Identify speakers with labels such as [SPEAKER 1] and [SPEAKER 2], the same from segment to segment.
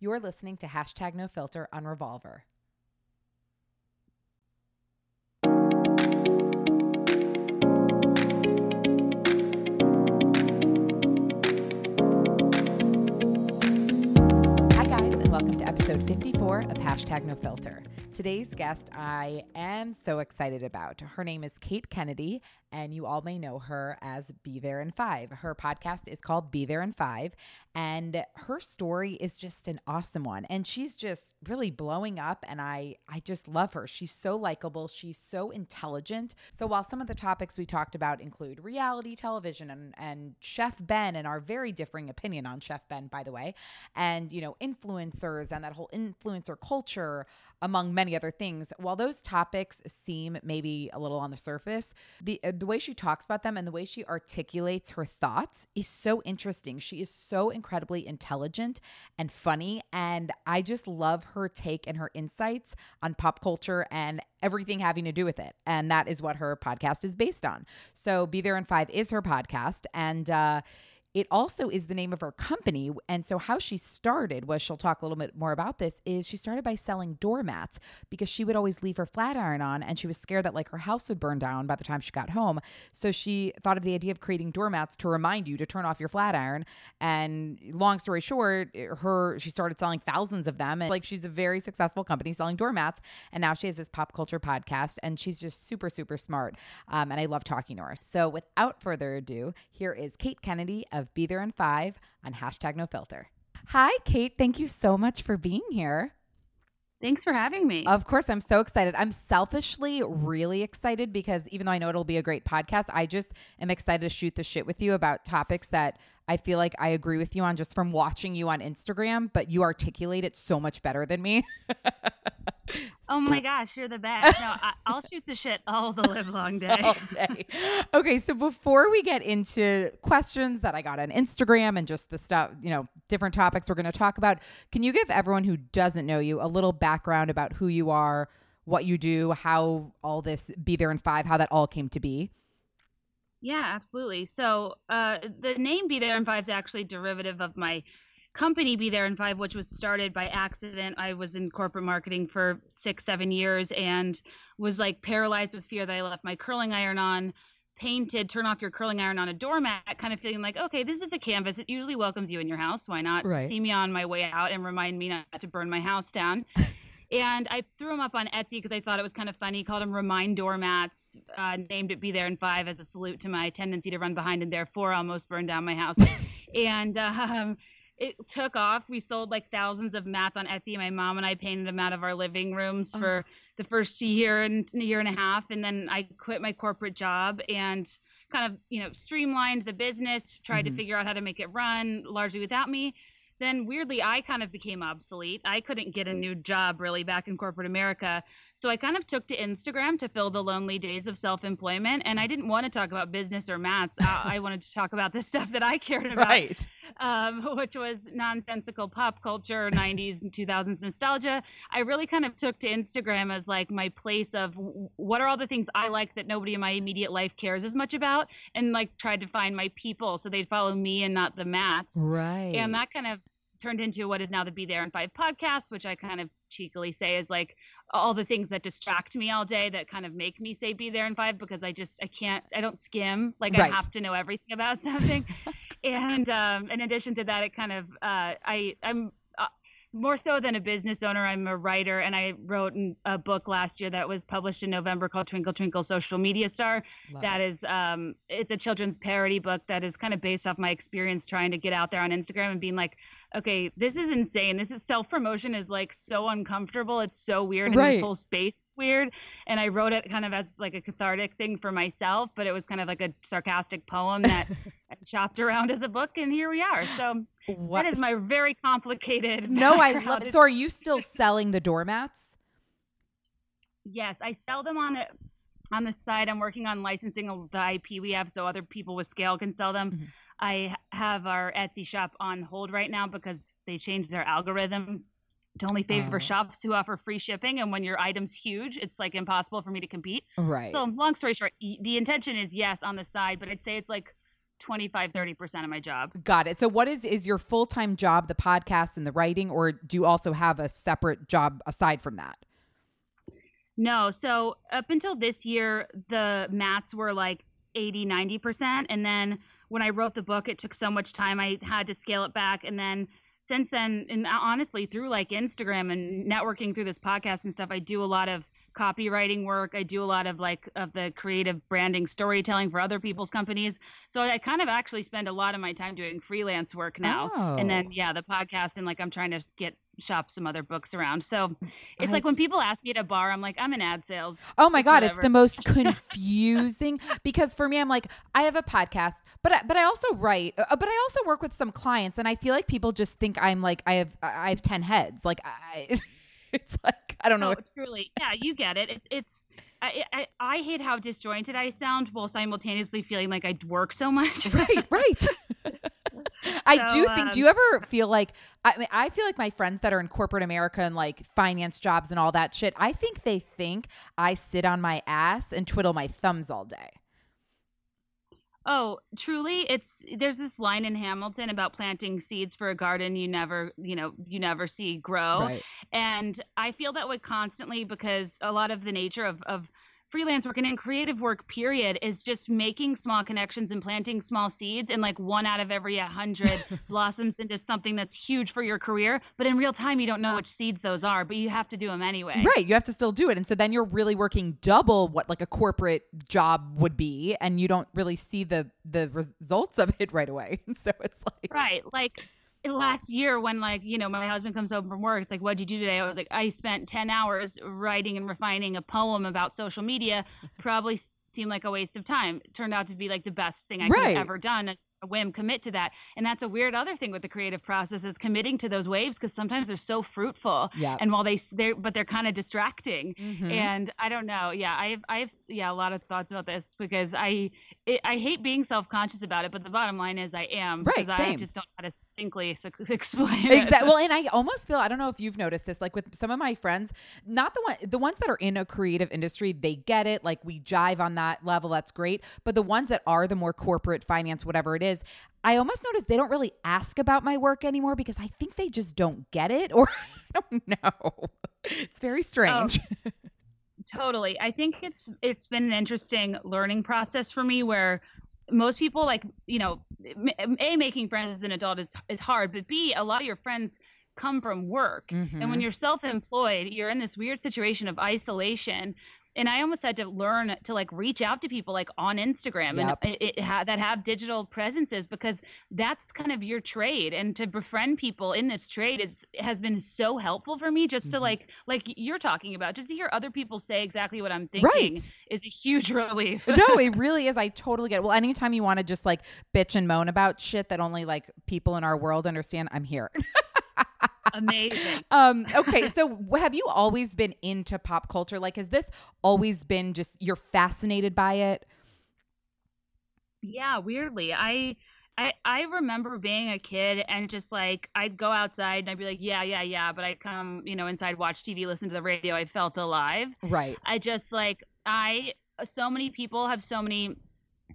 [SPEAKER 1] You're listening to hashtag no filter on Revolver. Episode 54 of Hashtag No Filter. Today's guest, I am so excited about. Her name is Kate Kennedy, and you all may know her as Be There in Five. Her podcast is called Be There in Five, and her story is just an awesome one. And she's just really blowing up, and I I just love her. She's so likable. She's so intelligent. So while some of the topics we talked about include reality television and and Chef Ben and our very differing opinion on Chef Ben, by the way, and you know influencers and that whole influencer culture among many other things. While those topics seem maybe a little on the surface, the uh, the way she talks about them and the way she articulates her thoughts is so interesting. She is so incredibly intelligent and funny and I just love her take and her insights on pop culture and everything having to do with it. And that is what her podcast is based on. So Be There in 5 is her podcast and uh it also is the name of her company. And so, how she started was she'll talk a little bit more about this is she started by selling doormats because she would always leave her flat iron on and she was scared that like her house would burn down by the time she got home. So, she thought of the idea of creating doormats to remind you to turn off your flat iron. And long story short, her she started selling thousands of them. And like she's a very successful company selling doormats. And now she has this pop culture podcast and she's just super, super smart. Um, and I love talking to her. So, without further ado, here is Kate Kennedy of Be There in Five on hashtag no filter. Hi, Kate. Thank you so much for being here.
[SPEAKER 2] Thanks for having me.
[SPEAKER 1] Of course, I'm so excited. I'm selfishly really excited because even though I know it'll be a great podcast, I just am excited to shoot the shit with you about topics that I feel like I agree with you on just from watching you on Instagram, but you articulate it so much better than me.
[SPEAKER 2] oh my gosh, you're the best. No, I, will shoot the shit all the live long day.
[SPEAKER 1] all day. Okay, so before we get into questions that I got on Instagram and just the stuff, you know, different topics we're going to talk about, can you give everyone who doesn't know you a little background about who you are, what you do, how all this Be There in Five, how that all came to be?
[SPEAKER 2] Yeah, absolutely. So uh, the name Be There in Five is actually derivative of my company Be There in Five, which was started by accident. I was in corporate marketing for six, seven years and was like paralyzed with fear that I left my curling iron on, painted, turn off your curling iron on a doormat, kind of feeling like, okay, this is a canvas. It usually welcomes you in your house. Why not right. see me on my way out and remind me not to burn my house down? And I threw them up on Etsy because I thought it was kind of funny. Called them Remind Doormats. Uh, named it Be There in Five as a salute to my tendency to run behind and therefore almost burn down my house. and um, it took off. We sold like thousands of mats on Etsy. My mom and I painted them out of our living rooms oh. for the first year and a year and a half. And then I quit my corporate job and kind of, you know, streamlined the business, tried mm-hmm. to figure out how to make it run largely without me then weirdly I kind of became obsolete. I couldn't get a new job really back in corporate America. So I kind of took to Instagram to fill the lonely days of self employment. And I didn't want to talk about business or maths. I, I wanted to talk about the stuff that I cared about,
[SPEAKER 1] right.
[SPEAKER 2] Um, which was nonsensical pop culture, 90s and 2000s nostalgia. I really kind of took to Instagram as like my place of what are all the things I like that nobody in my immediate life cares as much about, and like tried to find my people so they'd follow me and not the maths.
[SPEAKER 1] Right.
[SPEAKER 2] And that kind of turned into what is now the Be There in Five podcast, which I kind of cheekily say is like all the things that distract me all day that kind of make me say Be There in Five because I just I can't I don't skim like right. I have to know everything about something. And um, in addition to that, it kind of uh, I I'm more so than a business owner, I'm a writer, and I wrote a book last year that was published in November called Twinkle Twinkle Social Media Star. Love that is, um, it's a children's parody book that is kind of based off my experience trying to get out there on Instagram and being like, okay, this is insane. This is self promotion is like so uncomfortable. It's so weird, and this whole space weird. And I wrote it kind of as like a cathartic thing for myself, but it was kind of like a sarcastic poem that I chopped around as a book, and here we are. So what? that is my very complicated.
[SPEAKER 1] No, I love it. So are you still selling the doormats?
[SPEAKER 2] Yes, I sell them on it on the side. I'm working on licensing the IP we have so other people with scale can sell them. Mm-hmm. I have our Etsy shop on hold right now because they changed their algorithm to only favor uh, shops who offer free shipping. And when your item's huge, it's like impossible for me to compete.
[SPEAKER 1] Right.
[SPEAKER 2] So long story short, the intention is yes on the side, but I'd say it's like 25 30% of my job.
[SPEAKER 1] Got it. So what is is your full-time job the podcast and the writing or do you also have a separate job aside from that?
[SPEAKER 2] No. So up until this year, the mats were like 80, 90%. And then when I wrote the book, it took so much time, I had to scale it back. And then since then, and honestly, through like Instagram and networking through this podcast and stuff, I do a lot of copywriting work. I do a lot of like of the creative branding storytelling for other people's companies. So I kind of actually spend a lot of my time doing freelance work now. Oh. And then oh. yeah, the podcast and like I'm trying to get shop some other books around. So it's I, like when people ask me at a bar, I'm like, I'm in ad sales.
[SPEAKER 1] Oh my god, it's the most confusing because for me, I'm like, I have a podcast, but I, but I also write, uh, but I also work with some clients, and I feel like people just think I'm like I have I have ten heads. Like I, it's like I don't know.
[SPEAKER 2] Oh, truly, yeah, you get it. it it's I, I, I hate how disjointed I sound while simultaneously feeling like I work so much.
[SPEAKER 1] right, right. I do think. Um, do you ever feel like? I mean, I feel like my friends that are in corporate America and like finance jobs and all that shit. I think they think I sit on my ass and twiddle my thumbs all day.
[SPEAKER 2] Oh, truly, it's there's this line in Hamilton about planting seeds for a garden you never, you know, you never see grow. Right. And I feel that way constantly because a lot of the nature of of freelance work and in creative work period is just making small connections and planting small seeds and like one out of every 100 blossoms into something that's huge for your career but in real time you don't know which seeds those are but you have to do them anyway.
[SPEAKER 1] Right you have to still do it and so then you're really working double what like a corporate job would be and you don't really see the the results of it right away so it's like
[SPEAKER 2] right like last year when like you know my husband comes home from work it's like what'd you do today? I was like i spent 10 hours writing and refining a poem about social media. Probably seemed like a waste of time. It turned out to be like the best thing i right. could have ever done a whim commit to that. And that's a weird other thing with the creative process is committing to those waves because sometimes they're so fruitful yeah and while they they're but they're kind of distracting. Mm-hmm. and i don't know. Yeah i have i have yeah a lot of thoughts about this because i it, i hate being self-conscious about it but the bottom line is i am because i just don't know how to succinctly explain
[SPEAKER 1] exactly well and i almost feel i don't know if you've noticed this like with some of my friends not the one the ones that are in a creative industry they get it like we jive on that level that's great but the ones that are the more corporate finance whatever it is I almost notice they don't really ask about my work anymore because I think they just don't get it or I don't know. It's very strange.
[SPEAKER 2] Oh, totally. I think it's it's been an interesting learning process for me where most people like, you know, a making friends as an adult is is hard, but b a lot of your friends come from work. Mm-hmm. And when mm-hmm. you're self-employed, you're in this weird situation of isolation and I almost had to learn to like reach out to people like on Instagram yep. and it, it ha- that have digital presences because that's kind of your trade and to befriend people in this trade is has been so helpful for me just mm-hmm. to like like you're talking about just to hear other people say exactly what I'm thinking right. is a huge relief.
[SPEAKER 1] no, it really is. I totally get it. Well, anytime you want to just like bitch and moan about shit that only like people in our world understand, I'm here.
[SPEAKER 2] Amazing.
[SPEAKER 1] um, okay, so have you always been into pop culture? Like, has this always been just you're fascinated by it?
[SPEAKER 2] Yeah, weirdly, I. I, I remember being a kid and just like I'd go outside and I'd be like, yeah, yeah, yeah, but I'd come, you know, inside, watch TV, listen to the radio. I felt alive.
[SPEAKER 1] Right.
[SPEAKER 2] I just like I so many people have so many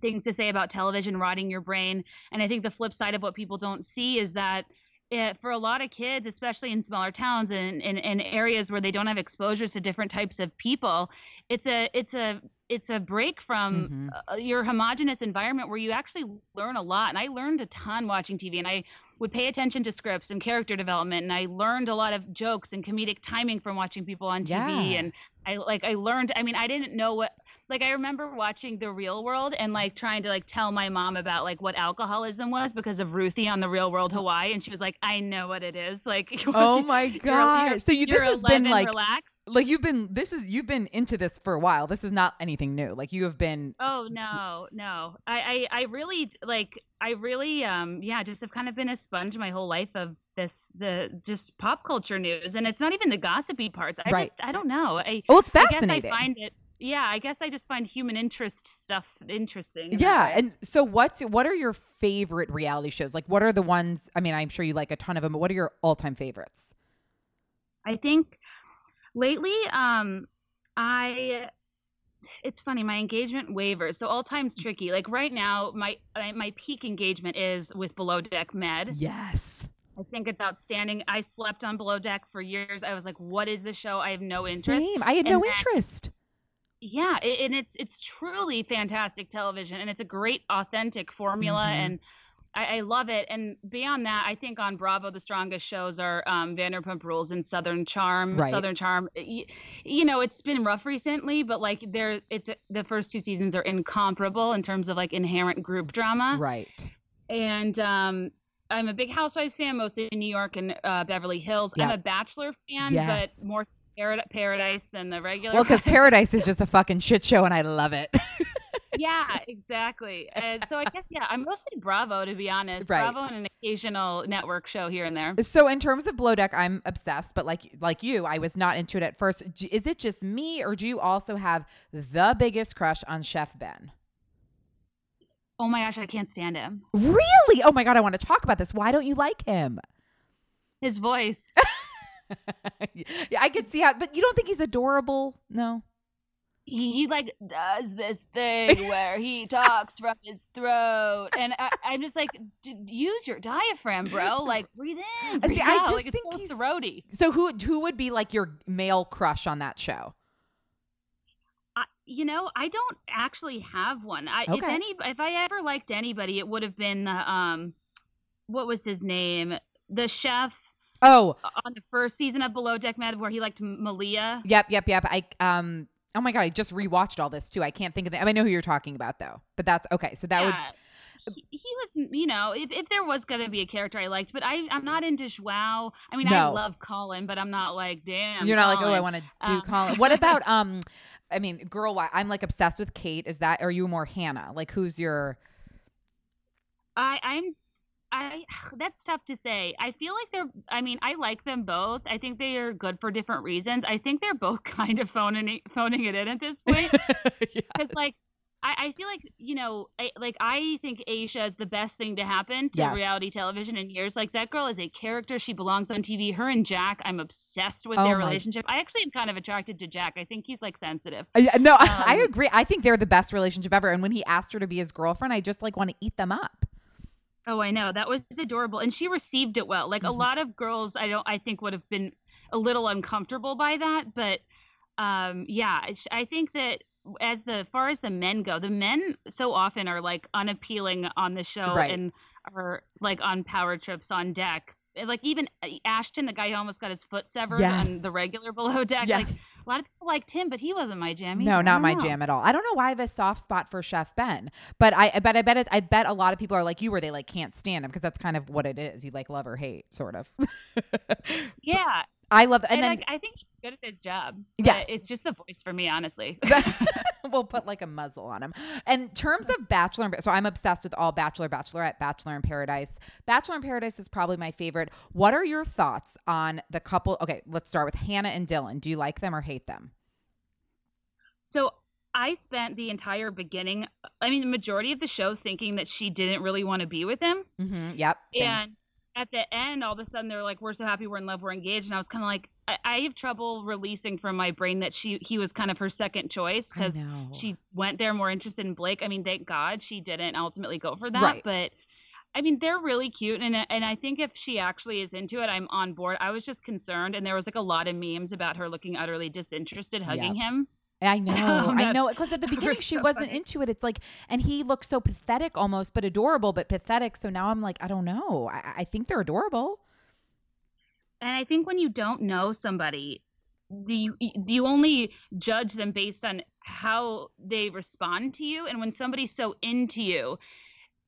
[SPEAKER 2] things to say about television rotting your brain, and I think the flip side of what people don't see is that it, for a lot of kids, especially in smaller towns and in areas where they don't have exposures to different types of people, it's a it's a it's a break from mm-hmm. uh, your homogenous environment where you actually learn a lot. And I learned a ton watching TV, and I would pay attention to scripts and character development, and I learned a lot of jokes and comedic timing from watching people on TV. Yeah. And I like I learned. I mean, I didn't know what like I remember watching The Real World and like trying to like tell my mom about like what alcoholism was because of Ruthie on The Real World Hawaii, and she was like, "I know what it is." Like,
[SPEAKER 1] oh my gosh! so you this has been like relax. like you've been this is you've been into this for a while. This is not anything new. Like you have been.
[SPEAKER 2] Oh no, no. I I, I really like I really um yeah just have kind of been a sponge my whole life of this the just pop culture news and it's not even the gossipy parts. I right. just I don't know. I
[SPEAKER 1] well it's fascinating.
[SPEAKER 2] I, I find it yeah, I guess I just find human interest stuff interesting.
[SPEAKER 1] Yeah, and so what's what are your favorite reality shows? Like, what are the ones? I mean, I'm sure you like a ton of them, but what are your all time favorites?
[SPEAKER 2] I think lately, um, I it's funny. My engagement wavers, so all times tricky. Like right now, my my peak engagement is with Below Deck Med.
[SPEAKER 1] Yes.
[SPEAKER 2] I think it's outstanding. I slept on Below Deck for years. I was like, "What is the show?" I have no interest.
[SPEAKER 1] Same. I had
[SPEAKER 2] And
[SPEAKER 1] no
[SPEAKER 2] then-
[SPEAKER 1] interest.
[SPEAKER 2] Yeah, it, and it's it's truly fantastic television, and it's a great authentic formula,
[SPEAKER 1] Mhm.
[SPEAKER 2] and I, I love it. And beyond that, I think on Bravo the strongest shows are um, Vanderpump Rules and Southern Charm.
[SPEAKER 1] Right.
[SPEAKER 2] Southern Charm, you, you know, it's been rough recently, but like they're it's the first two seasons are incomparable in terms of like inherent group drama.
[SPEAKER 1] Right.
[SPEAKER 2] And um, I'm a big Housewives fan, mostly in New York and uh, Beverly Hills. I'm a Bachelor fan,
[SPEAKER 1] Yes.
[SPEAKER 2] but more Parad- Paradise than the regular.
[SPEAKER 1] Well, because Paradise is just a fucking shit show, and I love it.
[SPEAKER 2] yeah, exactly. And so I guess yeah, I'm mostly Bravo to be honest.
[SPEAKER 1] Right.
[SPEAKER 2] Bravo and an occasional network show here and there.
[SPEAKER 1] so, in terms of Below Deck, I'm obsessed, but like like you, I was not into it at first. Is it just me, or do you also have the biggest crush on Chef Ben?
[SPEAKER 2] Oh my gosh, I can't stand him.
[SPEAKER 1] Really? Oh my god, I want to talk about this. Why don't you like him?
[SPEAKER 2] His voice.
[SPEAKER 1] yeah, I could see how, but you don't think he's adorable? No.
[SPEAKER 2] He, he like does this thing where he talks from his throat, and I, I'm just like, D- use your diaphragm, bro. Like breathe in,
[SPEAKER 1] See,
[SPEAKER 2] breathe
[SPEAKER 1] I just
[SPEAKER 2] like it's
[SPEAKER 1] think
[SPEAKER 2] so
[SPEAKER 1] he's-
[SPEAKER 2] throaty.
[SPEAKER 1] So who who would be like your male crush on that show?
[SPEAKER 2] I, you know, I don't actually have one. I, If any, if I ever liked anybody, it would have been the um, what was his name? The chef
[SPEAKER 1] Oh,
[SPEAKER 2] on the first season of Below Deck Med, where he liked Malia.
[SPEAKER 1] yep, yep, yep. I um. Oh my god, I just rewatched all this too. I can't think of the. I know who you're talking about though, but that's okay. So that would.
[SPEAKER 2] He, he was, you know, if, if there was gonna be a character I liked, but I I'm not into Joao. I mean, I love Colin, but I'm not like, damn.
[SPEAKER 1] You're not like, oh, I want to do
[SPEAKER 2] Um,
[SPEAKER 1] Colin. What about um? I mean, girl, why I'm like obsessed with Kate. Is that? Are you more Hannah? Like, who's your?
[SPEAKER 2] I I'm I that's tough to say. I feel like they're I mean, I like them both. I think they are good for different reasons. I think they're both kind of phoning it, phoning it in at this point
[SPEAKER 1] yeah.
[SPEAKER 2] cuz like I, I feel like you know, I, like I think Aesha is the best thing to happen to
[SPEAKER 1] Yes.
[SPEAKER 2] reality television in years. Like that girl is a character; she belongs on TV. Her and Jack, I'm obsessed with
[SPEAKER 1] Oh
[SPEAKER 2] their
[SPEAKER 1] my-
[SPEAKER 2] relationship. I actually am kind of attracted to Jack. I think he's like sensitive.
[SPEAKER 1] Uh, yeah, no, I
[SPEAKER 2] Um,
[SPEAKER 1] agree. I think they're the best relationship ever. And when he asked her to be his girlfriend, I just like want to eat them up.
[SPEAKER 2] Oh, I know. That was adorable. And she received it well. Like a
[SPEAKER 1] Mhm.
[SPEAKER 2] lot of girls I don't I think would have been a little uncomfortable by that, but um yeah, I think that as the far as the men go, the men so often are like unappealing on the show
[SPEAKER 1] Right.
[SPEAKER 2] and are like on power trips on deck. Like even uh, Ashton, the guy who almost got his foot severed
[SPEAKER 1] Yes.
[SPEAKER 2] on the regular below deck.
[SPEAKER 1] Yes.
[SPEAKER 2] Like a lot of people liked him, but he wasn't my jam.
[SPEAKER 1] No,
[SPEAKER 2] either. I
[SPEAKER 1] not my
[SPEAKER 2] know.
[SPEAKER 1] jam at all. I don't know why I have a soft spot for Chef Ben, but I but I bet it, I bet a lot of people are like you, where they like can't stand him because that's kind of what it is. You like love or hate, sort of.
[SPEAKER 2] Yeah,
[SPEAKER 1] I love, and
[SPEAKER 2] and,
[SPEAKER 1] then
[SPEAKER 2] like, I think good at his job.
[SPEAKER 1] Yes.
[SPEAKER 2] it's just the voice for me, honestly.
[SPEAKER 1] we'll put like a muzzle on him. In terms of Bachelor, so I'm obsessed with all Bachelor, Bachelorette, Bachelor in Paradise. Bachelor in Paradise is probably my favorite. What are your thoughts on the couple? Okay, let's start with Hannah and Dylan. Do you like them or hate them?
[SPEAKER 2] So I spent the entire beginning, I mean, the majority of the show thinking that she didn't really want to be with him.
[SPEAKER 1] Mm-hmm. Yep. same.
[SPEAKER 2] And at the end, all of a sudden, they're like, "We're so happy, we're in love, we're engaged." And I was kind of like, I, I have trouble releasing from my brain that she he was kind of her second choice because she went there more interested in Blake. I mean, thank God she didn't ultimately go for that,
[SPEAKER 1] Right.
[SPEAKER 2] but. I mean, they're really cute, and and I think if she actually is into it, I'm on board. I was just concerned, and there was like a lot of memes about her looking utterly disinterested, hugging him.
[SPEAKER 1] I know, I know, because at the beginning she
[SPEAKER 2] so
[SPEAKER 1] wasn't
[SPEAKER 2] funny.
[SPEAKER 1] into it. It's like, and he looked so pathetic, almost, but adorable, but pathetic. So now I'm like, I don't know. I, I think they're adorable.
[SPEAKER 2] And I think when you don't know somebody, do you do you only judge them based on how they respond to you? And when somebody's so into you,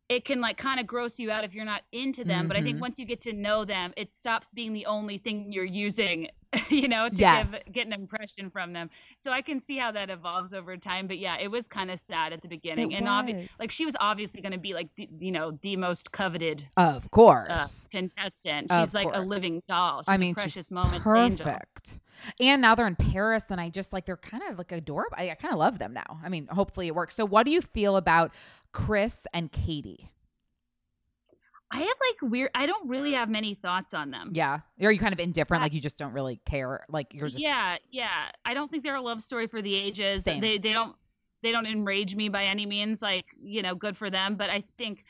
[SPEAKER 2] it can like kind of gross you out if you're not into them. But I think mm-hmm. once you get to know them, it stops being the only thing you're using, you know, to
[SPEAKER 1] Yes.
[SPEAKER 2] give get an impression from them. So I can see how that evolves over time. But yeah, it was kind of sad at the beginning,
[SPEAKER 1] It
[SPEAKER 2] and obvi-
[SPEAKER 1] was.
[SPEAKER 2] like she was obviously going to be like the, you know the most coveted
[SPEAKER 1] Of
[SPEAKER 2] uh,
[SPEAKER 1] course.
[SPEAKER 2] contestant.
[SPEAKER 1] Of
[SPEAKER 2] She's like a living doll. She's
[SPEAKER 1] I mean,
[SPEAKER 2] a precious moment angel.
[SPEAKER 1] perfect. And now they're in Paris, and I just like they're kind of like adorable. I, I kind of love them now. I mean, hopefully it works. So, what do you feel about Chris and Katie?
[SPEAKER 2] I have like weird. I don't really have many thoughts on them.
[SPEAKER 1] Yeah, are you kind of indifferent?
[SPEAKER 2] I-
[SPEAKER 1] Like you just don't really care? Like you're just
[SPEAKER 2] yeah, yeah. I don't think they're a love story for the ages.
[SPEAKER 1] Same.
[SPEAKER 2] They they don't they don't enrage me by any means. Like you know, good for them. But I think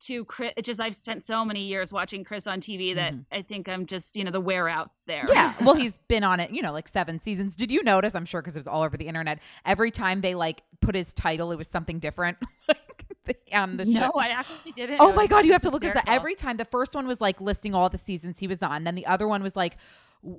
[SPEAKER 2] to Chris, just I've spent so many years watching Chris on TV that mm-hmm. I think I'm just you know the wear outs there.
[SPEAKER 1] Yeah, well, he's been on it, you know, like seven seasons. Did you notice? I'm sure because it was all over the internet. Every time they like put his title, it was something different. on the show.
[SPEAKER 2] No, I actually didn't.
[SPEAKER 1] Oh my god, you have to look at that every time. The first one was like listing all the seasons he was on. Then the other one was like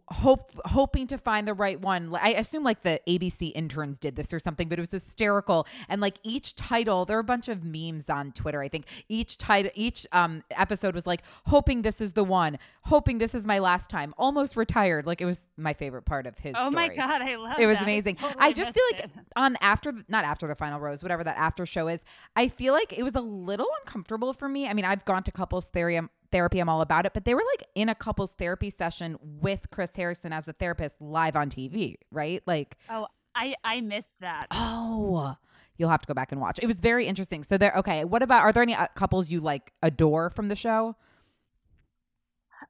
[SPEAKER 1] hope hoping to find the right one. I assume like the ABC interns did this or something, but it was hysterical. And like each title, there are a bunch of memes on Twitter. I think each title, each um episode was like hoping this is the one, hoping this is my last time, almost retired. Like it was my favorite part of his.
[SPEAKER 2] Oh
[SPEAKER 1] story.
[SPEAKER 2] my god, I love
[SPEAKER 1] it. It was
[SPEAKER 2] that.
[SPEAKER 1] amazing.
[SPEAKER 2] I, totally
[SPEAKER 1] I just feel like
[SPEAKER 2] it.
[SPEAKER 1] on after not after the final rose, whatever that after show is. I feel like it was a little uncomfortable for me. I mean, I've gone to couples therapy therapy. I'm all about it. But they were like in a couples therapy session with Chris Harrison as a therapist live on TV, right? Like,
[SPEAKER 2] oh, I I missed that.
[SPEAKER 1] Oh, you'll have to go back and watch. It was very interesting. So there. Okay, what about? Are there any uh, couples you like adore from the show?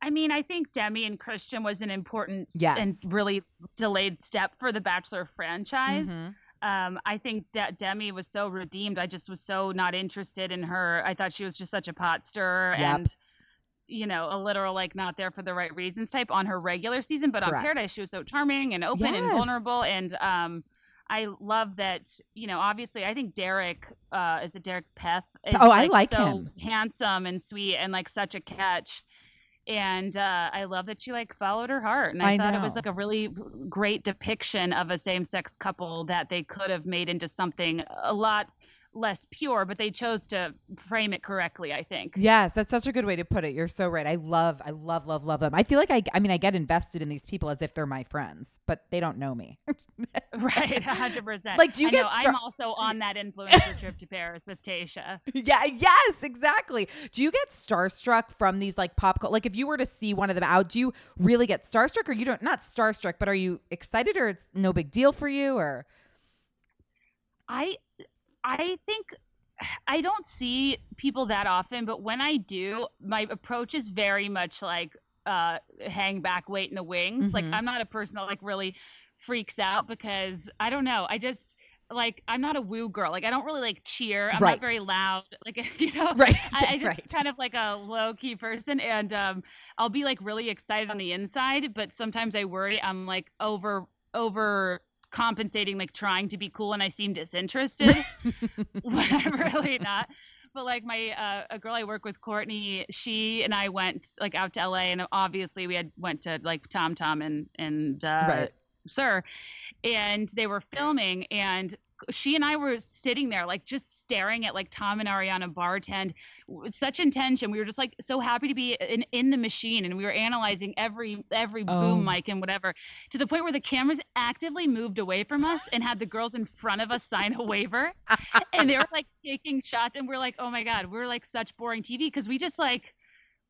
[SPEAKER 2] I mean, I think Demi and Kristian was an important
[SPEAKER 1] yes.
[SPEAKER 2] and really delayed step for the Bachelor franchise. Mm-hmm. Um, I think De- Demi was so redeemed. I just was so not interested in her. I thought she was just such a pot stirrer
[SPEAKER 1] yep.
[SPEAKER 2] and you know, a literal like not there for the right reasons type on her regular season, but
[SPEAKER 1] Correct.
[SPEAKER 2] on Paradise she was so charming and open
[SPEAKER 1] yes.
[SPEAKER 2] and vulnerable and um I love that, you know, obviously I think Derek uh is it Derek Peth is,
[SPEAKER 1] Oh,
[SPEAKER 2] like,
[SPEAKER 1] I like
[SPEAKER 2] so
[SPEAKER 1] him.
[SPEAKER 2] handsome and sweet and like such a catch. And uh, I love that she like followed her heart, and I,
[SPEAKER 1] I
[SPEAKER 2] thought
[SPEAKER 1] know.
[SPEAKER 2] it was like a really great depiction of a same-sex couple that they could have made into something a lot less pure, but they chose to frame it correctly, I think.
[SPEAKER 1] Yes, that's such a good way to put it. You're so right. I love, I love, love, love them. I feel like I, I mean, I get invested in these people as if they're my friends, but they don't know me.
[SPEAKER 2] right, hundred percent.
[SPEAKER 1] Like, do you
[SPEAKER 2] I
[SPEAKER 1] get?
[SPEAKER 2] Know,
[SPEAKER 1] star-
[SPEAKER 2] I'm also on that influencer trip to Paris with Tasha.
[SPEAKER 1] Yeah. Yes. Exactly. Do you get starstruck from these like pop? Culture? Like, if you were to see one of them out, do you really get starstruck, or you don't? Not starstruck, but are you excited, or it's no big deal for you, or?
[SPEAKER 2] I I think I don't see people that often, but when I do, my approach is very much like uh, hang back, wait in the wings.
[SPEAKER 1] Mm-hmm.
[SPEAKER 2] Like I'm not a person that like really freaks out because I don't know. I just like I'm not a woo girl. Like I don't really like cheer. I'm
[SPEAKER 1] right.
[SPEAKER 2] not very loud. Like you know,
[SPEAKER 1] right.
[SPEAKER 2] I, I just
[SPEAKER 1] right.
[SPEAKER 2] kind of like a low key person, and um, I'll be like really excited on the inside, but sometimes I worry I'm like over over compensating like trying to be cool and I seem disinterested when I'm really not. But like my uh, a girl I work with, Courtney, she and I went like out to LA and obviously we had went to like TomTom and and uh,
[SPEAKER 1] right.
[SPEAKER 2] SUR, and they were filming and she and I were sitting there like just staring at like Tom and Ariana bartend with such intention. We were just like so happy to be in, in the machine and we were analyzing every every
[SPEAKER 1] Oh.
[SPEAKER 2] boom mic and whatever to the point where the cameras actively moved away from us and had the girls in front of us sign a waiver and they were like taking shots and we're like, "Oh my god, we're like such boring TV because we just like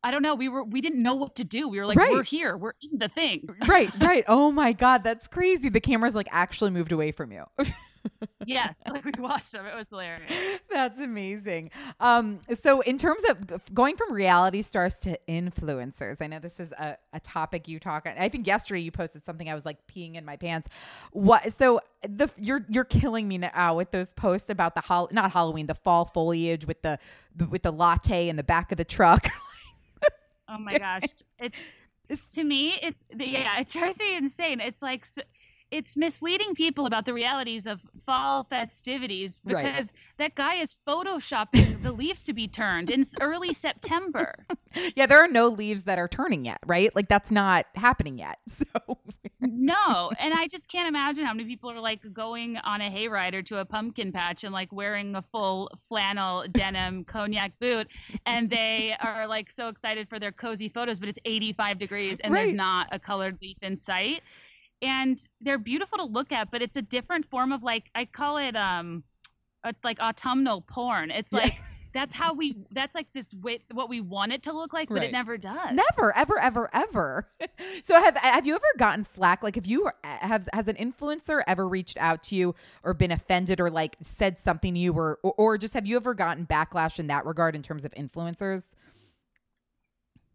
[SPEAKER 2] I don't know. We were we didn't know what to do. We were like,
[SPEAKER 1] Right.
[SPEAKER 2] we're here. We're in the thing.
[SPEAKER 1] right. Right. Oh my God, that's crazy. The cameras like actually moved away from you.
[SPEAKER 2] yes, like we watched them. It was hilarious.
[SPEAKER 1] That's amazing. Um, so in terms of going from reality stars to influencers, I know this is a, a topic you talk on. I think yesterday you posted something I was like peeing in my pants. What so the you're you're killing me now with those posts about the hol- not Halloween, the fall foliage with the with the latte in the back of the truck.
[SPEAKER 2] Oh my gosh, it's to me, it's yeah, it drives me insane. It's like it's misleading people about the realities of fall festivities
[SPEAKER 1] Right.
[SPEAKER 2] because that guy is photoshopping the leaves to be turned in early September.
[SPEAKER 1] yeah, there are no leaves that are turning yet, right? Like that's not happening yet. So
[SPEAKER 2] No, and I just can't imagine how many people are like going on a hayride or to a pumpkin patch and like wearing a full flannel denim cognac boot, and they are like so excited for their cozy photos, but it's 85 degrees and
[SPEAKER 1] Right.
[SPEAKER 2] there's not a colored leaf in sight, and they're beautiful to look at, but it's a different form of like I call it um, a, like autumnal porn. It's
[SPEAKER 1] Yeah.
[SPEAKER 2] like. That's how we. That's like this. Way, what we want it to look like, but
[SPEAKER 1] Right.
[SPEAKER 2] it never does.
[SPEAKER 1] Never, ever, ever, ever. so have have you ever gotten flack? Like, have you have has an influencer ever reached out to you or been offended or like said something to you were, or, or just have you ever gotten backlash in that regard in terms of influencers?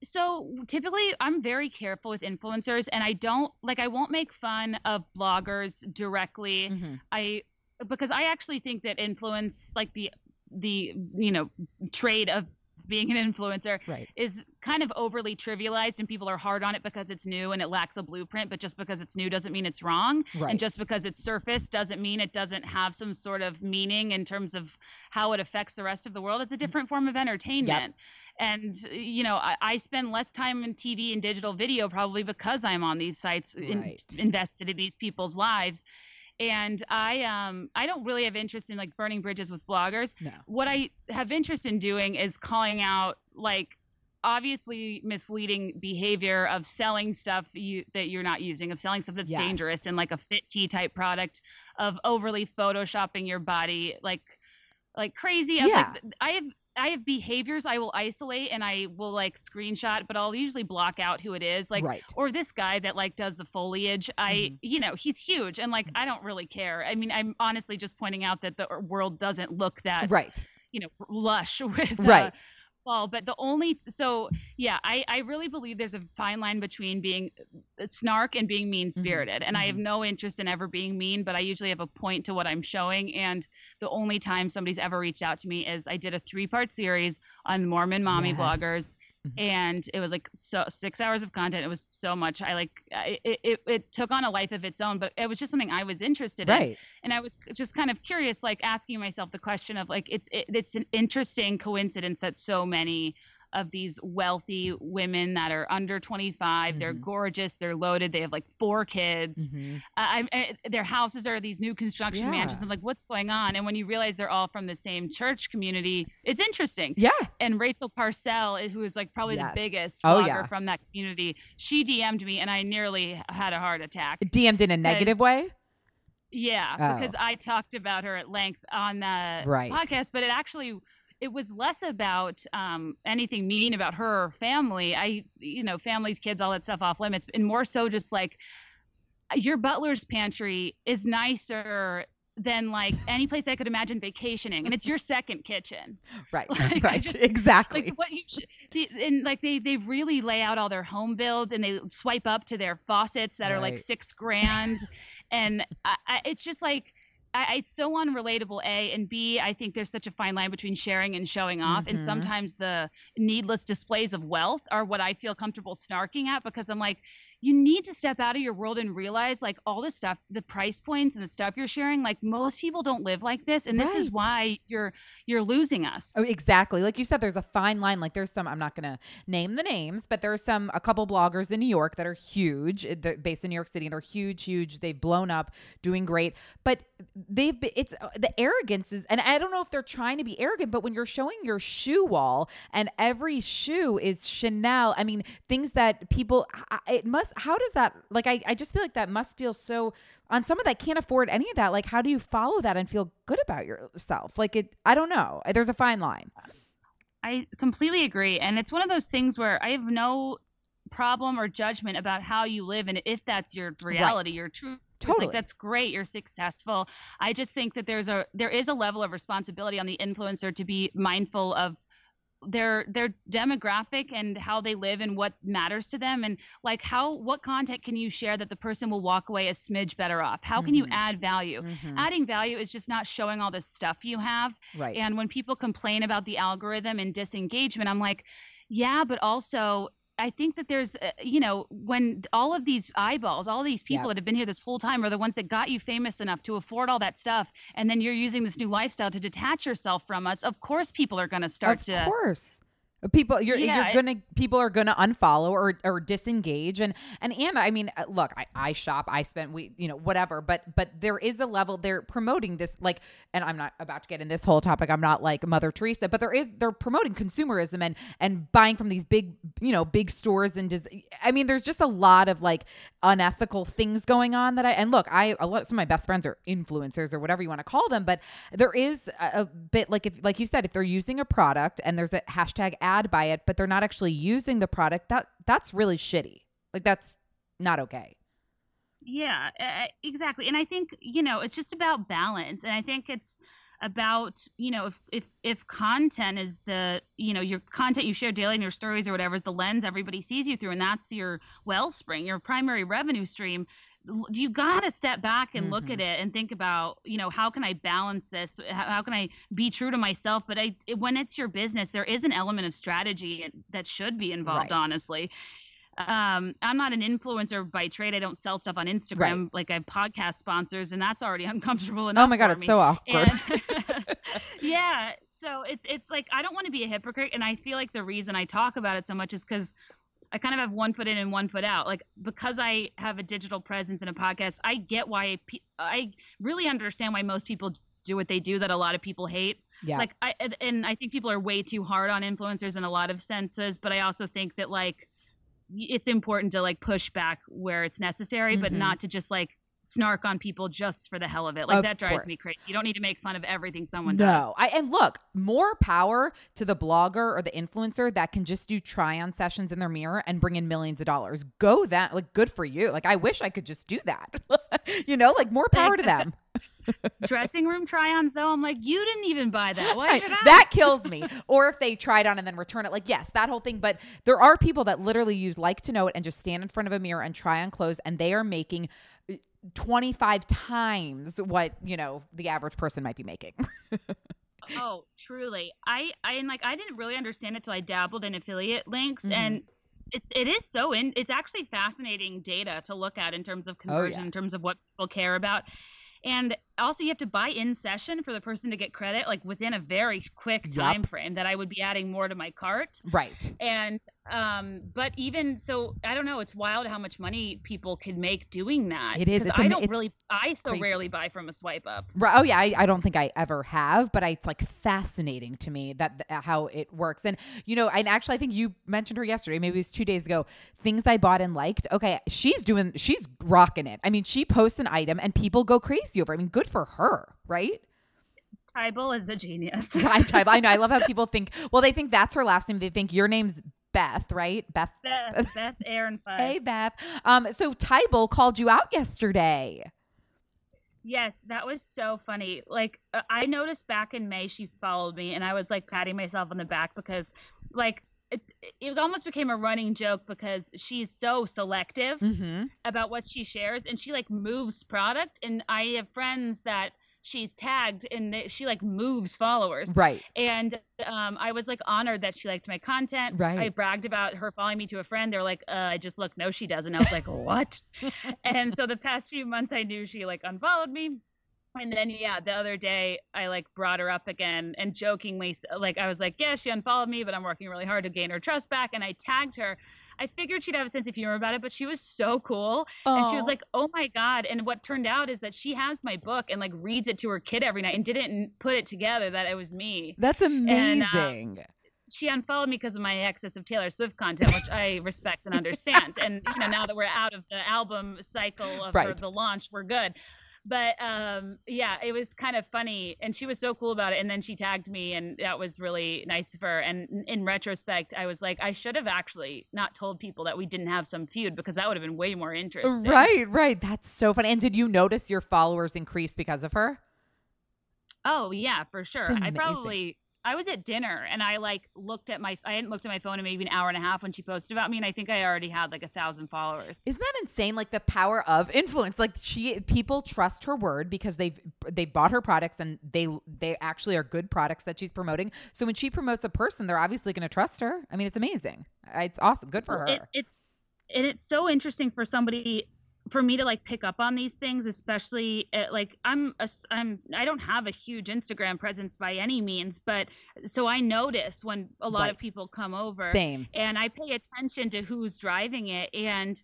[SPEAKER 2] So typically i'm very careful with influencers and i don't like i won't make fun of bloggers directly
[SPEAKER 1] Mhm.
[SPEAKER 2] i because I actually think that influence, like the the you know trade of being an influencer
[SPEAKER 1] right.
[SPEAKER 2] is kind of overly trivialized and people are hard on it because it's new and it lacks a blueprint but just because it's new doesn't mean it's wrong
[SPEAKER 1] right.
[SPEAKER 2] and just because it's surface doesn't mean it doesn't have some sort of meaning in terms of how it affects the rest of the world it's a different form of entertainment
[SPEAKER 1] yep.
[SPEAKER 2] And you know I, I, spend less time in tv and digital video probably because i'm on these sites
[SPEAKER 1] right.
[SPEAKER 2] in, invested in these people's lives and I um I don't really have interest in like burning bridges with bloggers.
[SPEAKER 1] No.
[SPEAKER 2] What I have interest in doing is calling out like obviously misleading behavior of selling stuff you that you're not using, of selling stuff that's
[SPEAKER 1] yes.
[SPEAKER 2] dangerous and like a fit tea type product, of overly photoshopping your body like like crazy.
[SPEAKER 1] Yeah.
[SPEAKER 2] Like, I have I have behaviors I will isolate and I will like screenshot, but I'll usually block out who it is. Like,
[SPEAKER 1] right.
[SPEAKER 2] or this guy that like does the foliage. I, mm-hmm. you know, he's huge and like I don't really care. I mean, I'm honestly just pointing out that the world doesn't look that
[SPEAKER 1] right.
[SPEAKER 2] You know, lush with
[SPEAKER 1] right.
[SPEAKER 2] Uh, fall. But the only so yeah, I I really believe there's a fine line between being snark and being mean spirited, mm-hmm. and I have
[SPEAKER 1] Mm-hmm.
[SPEAKER 2] no interest in ever being mean. But I usually have a point to what I'm showing, and the only time somebody's ever reached out to me is I did a three part series on Mormon mommy
[SPEAKER 1] Yes.
[SPEAKER 2] bloggers.
[SPEAKER 1] Mhm.
[SPEAKER 2] And it was like so six hours of content. It was so much. I like I- it, it. Took on a life of its own, but it was just something I was interested in and I was just kind of curious, like asking myself the question of like it's it, it's an interesting coincidence that so many of these wealthy women that are under 25, they're
[SPEAKER 1] Mhm.
[SPEAKER 2] gorgeous, they're loaded, they have like four kids.
[SPEAKER 1] Mhm.
[SPEAKER 2] I, I, their houses are these new construction
[SPEAKER 1] Yeah.
[SPEAKER 2] mansions. I'm like, what's going on? And when you realize they're all from the same church community, it's interesting.
[SPEAKER 1] Yeah.
[SPEAKER 2] And Rachel Parcell, who is like probably
[SPEAKER 1] Yes.
[SPEAKER 2] the biggest
[SPEAKER 1] Oh,
[SPEAKER 2] blogger
[SPEAKER 1] yeah.
[SPEAKER 2] from that community, she DM'd me and I nearly had a heart attack.
[SPEAKER 1] DM'd in a negative way.
[SPEAKER 2] Yeah,
[SPEAKER 1] Oh.
[SPEAKER 2] because I talked about her at length on the
[SPEAKER 1] Right.
[SPEAKER 2] podcast, but it actually it was less about um, anything mean about her family. I, you know, families, kids, all that stuff off limits, and more so just like your butler's pantry is nicer than like any place I could imagine vacationing, and it's your second kitchen.
[SPEAKER 1] Right.
[SPEAKER 2] Like,
[SPEAKER 1] right.
[SPEAKER 2] just-
[SPEAKER 1] exactly.
[SPEAKER 2] Like what you should, the, and like they they really lay out all their home builds and they swipe up to their faucets that are like six grand, and I, I, it's just like. I, it's so unrelatable, A and B. I think there's such a fine line between sharing and showing off, and
[SPEAKER 1] Mhm.
[SPEAKER 2] sometimes the needless displays of wealth are what I feel comfortable snarking at because I'm like, you need to step out of your world and realize like all the stuff, the price points and the stuff you're sharing. Like most people don't live like this, and this is why you're you're losing us.
[SPEAKER 1] Oh, exactly. Like you said, there's a fine line. Like there's some, I'm not going to name the names, but there's some, a couple bloggers in New York that are huge, uh, they're based in New York City. They're huge, huge. They've blown up, doing great. But they've, been, it's uh, the arrogance is, and I don't know if they're trying to be arrogant, but when you're showing your shoe wall and every shoe is Chanel, I mean, things that people, it must, how does that, like, I, I just feel like that must feel so, on someone that can't afford any of that, like, how do you follow that and feel good about yourself? Like, it, I don't know. There's a fine line.
[SPEAKER 2] I completely agree. And it's one of those things where I have no problem or judgment about how you live and if that's your reality,
[SPEAKER 1] Right.
[SPEAKER 2] your truth.
[SPEAKER 1] Totally.
[SPEAKER 2] Like that's great, you're successful. I just think that there's a there is a level of responsibility on the influencer to be mindful of their their demographic and how they live and what matters to them and like how what content can you share that the person will walk away a smidge better off how can you
[SPEAKER 1] Mhm.
[SPEAKER 2] add value
[SPEAKER 1] Mhm.
[SPEAKER 2] adding value is just not showing all this stuff you have
[SPEAKER 1] Right.
[SPEAKER 2] and when people complain about the algorithm and disengagement, I'm like, yeah, but also I think that there's, uh, you know, when all of these eyeballs, all these people
[SPEAKER 1] Yep.
[SPEAKER 2] that have been here this whole time are the ones that got you famous enough to afford all that stuff. And then you're using this new lifestyle to detach yourself from us. Of course, people are going to start to
[SPEAKER 1] of
[SPEAKER 2] to.
[SPEAKER 1] course. People, you're
[SPEAKER 2] Yeah,
[SPEAKER 1] you're gonna people are gonna unfollow or or disengage and and and I mean, uh, look, I, I shop, I spend we you know whatever, but but there is a level they're promoting this like, and I'm not about to get in this whole topic. I'm not like Mother Teresa, but there is they're promoting consumerism and and buying from these big you know big stores and just I mean, there's just a lot of like unethical things going on that I and look, I a lot some of my best friends are influencers or whatever you want to call them, but there is a, a bit like if like you said, if they're using a product and there's a hashtag ad by it, but they're not actually using the product, that that's really shitty. Like that's not okay.
[SPEAKER 2] Yeah, exactly. And I think, you know, it's just about balance. And I think it's about, you know, if, if, if content is the, you know, your content you share daily in your stories or whatever is the lens everybody sees you through, and that's your wellspring, your primary revenue stream, you got to step back and look
[SPEAKER 1] Mhm.
[SPEAKER 2] at it and think about you know how can i balance this how, how can i be true to myself but i it- when it's your business there is an element of strategy that should be involved
[SPEAKER 1] Right.
[SPEAKER 2] honestly um i'm not an influencer by trade i don't sell stuff on instagram like i have podcast sponsors and that's already uncomfortable enough
[SPEAKER 1] Oh my god, it's
[SPEAKER 2] me.
[SPEAKER 1] so awkward.
[SPEAKER 2] And- yeah so it's it's like i don't want to be a hypocrite and i feel like the reason i talk about it so much is because i kind of have one foot in and one foot out like because i have a digital presence and a podcast i get why pe- i really understand why most people do what they do that a lot of people hate
[SPEAKER 1] yeah.
[SPEAKER 2] like i and- i think people are way too hard on influencers in a lot of senses but i also think that like it's important to like push back where it's necessary but
[SPEAKER 1] Mhm.
[SPEAKER 2] not to just like snark on people just for the hell of it like
[SPEAKER 1] Of
[SPEAKER 2] that drives me crazy you don't need to make fun of everything someone does
[SPEAKER 1] no, I and look, more power to the blogger or the influencer that can just do try on sessions in their mirror and bring in millions of dollars. Go that, like, good for you. Like, I wish I could just do that. you know, like more power to them.
[SPEAKER 2] dressing room try-ons though i'm like you didn't even buy that why should I?
[SPEAKER 1] That kills me. or if they try it on and then return it, like yes, that whole thing. But there are people that literally use like to know it and just stand in front of a mirror and try on clothes, and they are making. 25 times what you know the average person might be making.
[SPEAKER 2] Oh truly. I i and like i didn't really understand it till i dabbled in affiliate links
[SPEAKER 1] Mhm.
[SPEAKER 2] and it's it is so in it's actually fascinating data to look at in terms of
[SPEAKER 1] Oh,
[SPEAKER 2] conversion
[SPEAKER 1] yeah.
[SPEAKER 2] in terms of what people care about. And also you have to buy in session for the person to get credit like within a very quick time frame that i would be adding more to my cart.
[SPEAKER 1] Right.
[SPEAKER 2] And um but even so i don't know it's wild how much money people can make doing that
[SPEAKER 1] It is. It's
[SPEAKER 2] i
[SPEAKER 1] am-
[SPEAKER 2] don't
[SPEAKER 1] it's
[SPEAKER 2] really i so
[SPEAKER 1] crazy.
[SPEAKER 2] rarely buy from a swipe up
[SPEAKER 1] Right. Oh yeah. I, I don't think I ever have, but I, it's like fascinating to me that th- how it works. And you know, and actually, I think you mentioned her yesterday. Maybe it was two days ago. Things I bought and liked. Okay, she's doing. She's rocking it. I mean, she posts an item and people go crazy over. it. I mean, good for her, right?
[SPEAKER 2] TIBAL is a genius
[SPEAKER 1] I, type- I know. I love how people think. Well, they think that's her last name. They think your name's Beth, right? Beth.
[SPEAKER 2] Beth, Beth Aaron.
[SPEAKER 1] Hey, Beth. Um. So TIBAL called you out yesterday.
[SPEAKER 2] Yes, that was so funny. Like uh, I noticed back in May she followed me and I was like patting myself on the back because like it, it almost became a running joke because she's so selective
[SPEAKER 1] Mm-hmm.
[SPEAKER 2] about what she shares and she like moves product and I have friends that she's tagged and she like moves followers.
[SPEAKER 1] Right.
[SPEAKER 2] And um, I was like honored that she liked my content.
[SPEAKER 1] Right.
[SPEAKER 2] I bragged about her following me to a friend. They're like, uh, I just look, no, she doesn't. I was like, what? and so the past few months, I knew she like unfollowed me. And then yeah, the other day I like brought her up again and jokingly like I was like, yeah, she unfollowed me, but I'm working really hard to gain her trust back. And I tagged her. I figured she'd have a sense of humor about it, but she was so cool. And she was like, "Oh my god!" And what turned out is that she has my book and like reads it to her kid every night and didn't put it together that it was me.
[SPEAKER 1] That's
[SPEAKER 2] And, uh,
[SPEAKER 1] amazing.
[SPEAKER 2] She unfollowed me because of my excess of Taylor Swift content, which I respect and understand. And you know, now that we're out of the album cycle of
[SPEAKER 1] Right.
[SPEAKER 2] the launch, we're good. But um, yeah, it was kind of funny, and she was so cool about it. And then she tagged me, and that was really nice of her. And in- in retrospect, I was like, I should have actually not told people that we didn't have some feud because that would have been way more interesting.
[SPEAKER 1] Right, right. That's so funny. And did you notice your followers increase because of her?
[SPEAKER 2] Oh yeah, for sure. I probably I was at dinner and I like looked at my I hadn't looked at my phone in maybe an hour and a half when she posted about me and I think I already had like a thousand followers.
[SPEAKER 1] Isn't that insane? Like the power of influence. Like she, people trust her word because they've they've bought her products and they they actually are good products that she's promoting. So when she promotes a person, they're obviously going to trust her. I mean, it's amazing. It's awesome. Good for her.
[SPEAKER 2] It, it's and it's so interesting for somebody for me to like pick up on these things especially at, like i'm a, i'm i don't have a huge instagram presence by any means but so i notice when a lot
[SPEAKER 1] Right.
[SPEAKER 2] of people come over
[SPEAKER 1] Same.
[SPEAKER 2] and I pay attention to who's driving it. And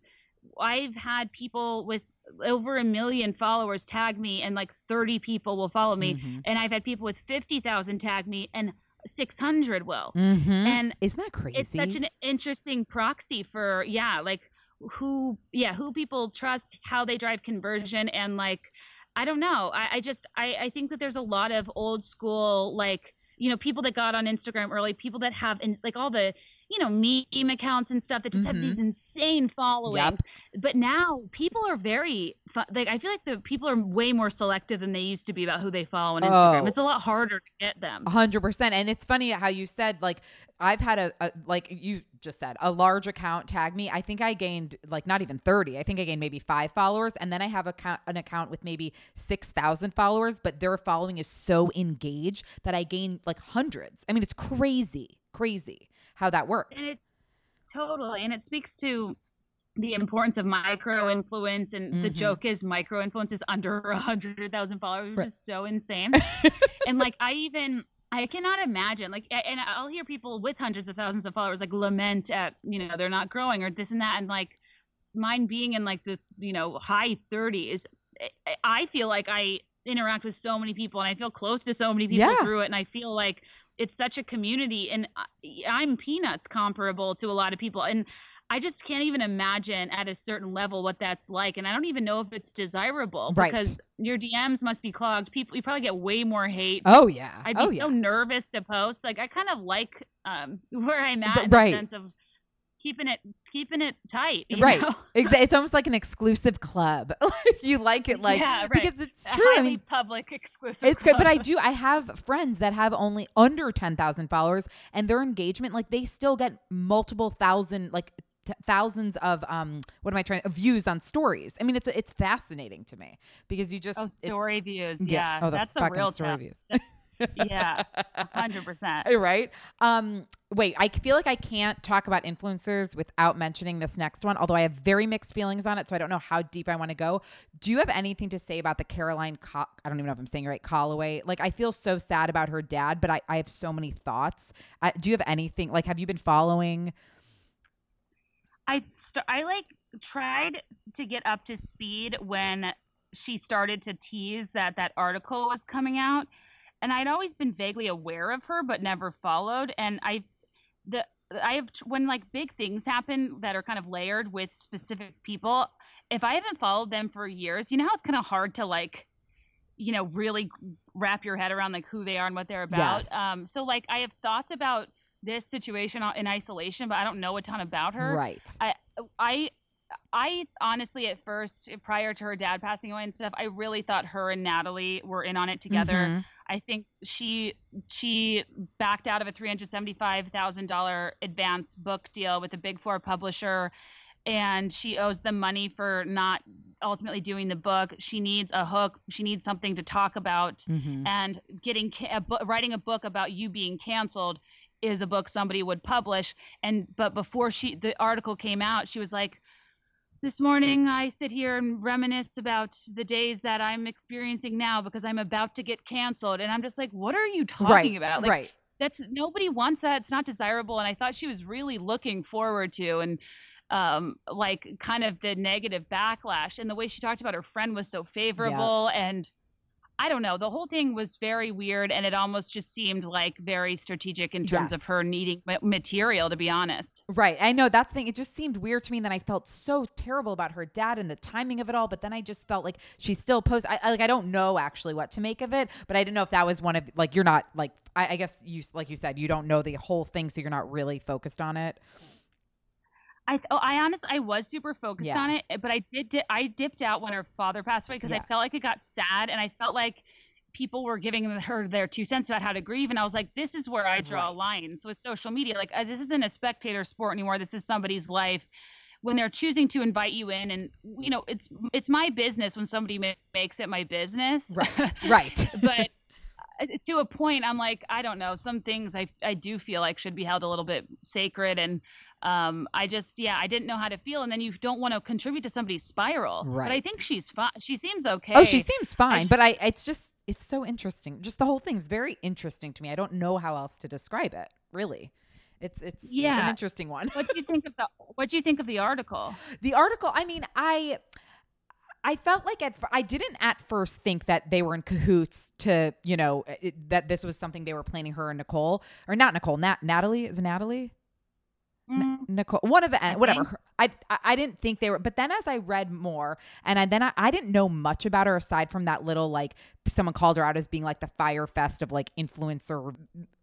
[SPEAKER 2] I've had people with over a million followers tag me, and like 30 people will follow me.
[SPEAKER 1] Mhm.
[SPEAKER 2] And I've had people with 50,000 tag me, and 600 will.
[SPEAKER 1] mm-hmm.
[SPEAKER 2] And
[SPEAKER 1] Isn't that crazy?
[SPEAKER 2] it's such an interesting proxy for, yeah, like who, yeah, who people trust, how they drive conversion, and like, I don't know. I, I just, I, I think that there's a lot of old school, like, you know, people that got on Instagram early, people that have, in, like, all the, you know, meme accounts and stuff that just have
[SPEAKER 1] Mhm.
[SPEAKER 2] these insane followings. But now people are very, like, I feel like the people are way more selective than they used to be about who they follow on Instagram.
[SPEAKER 1] Oh.
[SPEAKER 2] It's a lot harder to get them.
[SPEAKER 1] Hundred percent. And it's funny how you said like I've had a, a like you just said. A large account tagged me. I think I gained like not even 30. I think I gained maybe 5 followers and then I have a count, an account with maybe 6,000 followers, but their following is so engaged that I gained like hundreds. I mean, it's crazy. Crazy how that works.
[SPEAKER 2] And it's totally and it speaks to the importance of micro influence and mm-hmm. the joke is micro influence is under a hundred thousand followers which right. is so insane and like i even I cannot imagine like and I'll hear people with hundreds of thousands of followers like lament at you know they're not growing or this and that and like mine being in like the you know high 30s eh, eh, I feel like I interact with so many people and I feel close to so many people yeah. through it and I feel like it's such a community and I'm peanuts comparable to a lot of people and I just can't even imagine at a certain level what that's like. And I don't even know if it's desirable right. because your DMs must be clogged. People, you probably get way more hate.
[SPEAKER 1] Oh, yeah.
[SPEAKER 2] I'd be
[SPEAKER 1] oh,
[SPEAKER 2] so
[SPEAKER 1] yeah.
[SPEAKER 2] nervous to post. Like, I kind of like um, where I'm at in right. the sense of keeping it keeping it tight
[SPEAKER 1] right
[SPEAKER 2] exactly
[SPEAKER 1] it's almost like an exclusive club you like it like
[SPEAKER 2] yeah, right.
[SPEAKER 1] because it's true
[SPEAKER 2] I
[SPEAKER 1] mean
[SPEAKER 2] public exclusive
[SPEAKER 1] it's good but i do i have friends that have only under 10,000 followers and their engagement like they still get multiple thousand like t- thousands of um what am I trying views on stories. I mean, it's it's fascinating to me because you just
[SPEAKER 2] oh story views, yeah, yeah. Oh, the
[SPEAKER 1] that's
[SPEAKER 2] the real
[SPEAKER 1] story views.
[SPEAKER 2] yeah, hundred percent.
[SPEAKER 1] Right. Um. Wait, I feel like I can't talk about influencers without mentioning this next one. Although I have very mixed feelings on it, so I don't know how deep I want to go. Do you have anything to say about the Caroline? Co- I don't even know if I'm saying it right. Calloway. Like, I feel so sad about her dad, but I I have so many thoughts. I, do you have anything? Like, have you been following?
[SPEAKER 2] I st- I like tried to get up to speed when she started to tease that that article was coming out, and I'd always been vaguely aware of her but never followed. And I the I have when like big things happen that are kind of layered with specific people. If I haven't followed them for years, you know how it's kind of hard to like you know really wrap your head around like who they are and what they're about.
[SPEAKER 1] Yes.
[SPEAKER 2] Um, so like I have thoughts about this situation in isolation, but I don't know a ton about her.
[SPEAKER 1] Right.
[SPEAKER 2] I I I honestly at first prior to her dad passing away and stuff, I really thought her and Natalie were in on it together. Mm-hmm. I think she she backed out of a three hundred seventy five thousand dollar advance book deal with a big four publisher and she owes them money for not ultimately doing the book. She needs a hook. She needs something to talk about, mm-hmm. and getting a, writing a book about you being canceled is a book somebody would publish. And but before she the article came out she was like this morning I sit here and reminisce about the days that I'm experiencing now because I'm about to get canceled. And I'm just like what are you talking
[SPEAKER 1] right,
[SPEAKER 2] about?
[SPEAKER 1] Like, right.
[SPEAKER 2] that's nobody wants that. It's not desirable. And I thought she was really looking forward to and um like kind of the negative backlash. And the way she talked about her friend was so favorable yeah. and I don't know. The whole thing was very weird, and it almost just seemed like very strategic in terms yes. of her needing material. To be honest,
[SPEAKER 1] right? I know that's the thing. It just seemed weird to me, and then I felt so terrible about her dad and the timing of it all. But then I just felt like she still post. I, I like I don't know actually what to make of it, but I didn't know if that was one of like you're not like I, I guess you like you said you don't know the whole thing, so you're not really focused on it.
[SPEAKER 2] I oh, I honestly I was super focused yeah. on it, but I did di- I dipped out when her father passed away because yeah. I felt like it got sad and I felt like people were giving her their two cents about how to grieve and I was like this is where I draw right. lines with social media like uh, this isn't a spectator sport anymore this is somebody's life when they're choosing to invite you in and you know it's it's my business when somebody ma- makes it my business
[SPEAKER 1] right right
[SPEAKER 2] but to a point i'm like i don't know some things i i do feel like should be held a little bit sacred and um, I just, yeah, I didn't know how to feel. And then you don't want to contribute to somebody's spiral.
[SPEAKER 1] Right.
[SPEAKER 2] But I think she's fine. She seems okay.
[SPEAKER 1] Oh, she seems fine. I, but I, it's just, it's so interesting. Just the whole thing's very interesting to me. I don't know how else to describe it, really. It's it's yeah. an interesting one.
[SPEAKER 2] what do you think of the What do you think of the article?
[SPEAKER 1] The article. I mean, I I felt like at I didn't at first think that they were in cahoots to you know it, that this was something they were planning her and Nicole or not Nicole Nat Natalie is it Natalie Mm. Nicole, one of the whatever. I, I, I didn't think they were, but then as I read more, and I, then I, I didn't know much about her aside from that little like someone called her out as being like the Fyre Fest of like influencer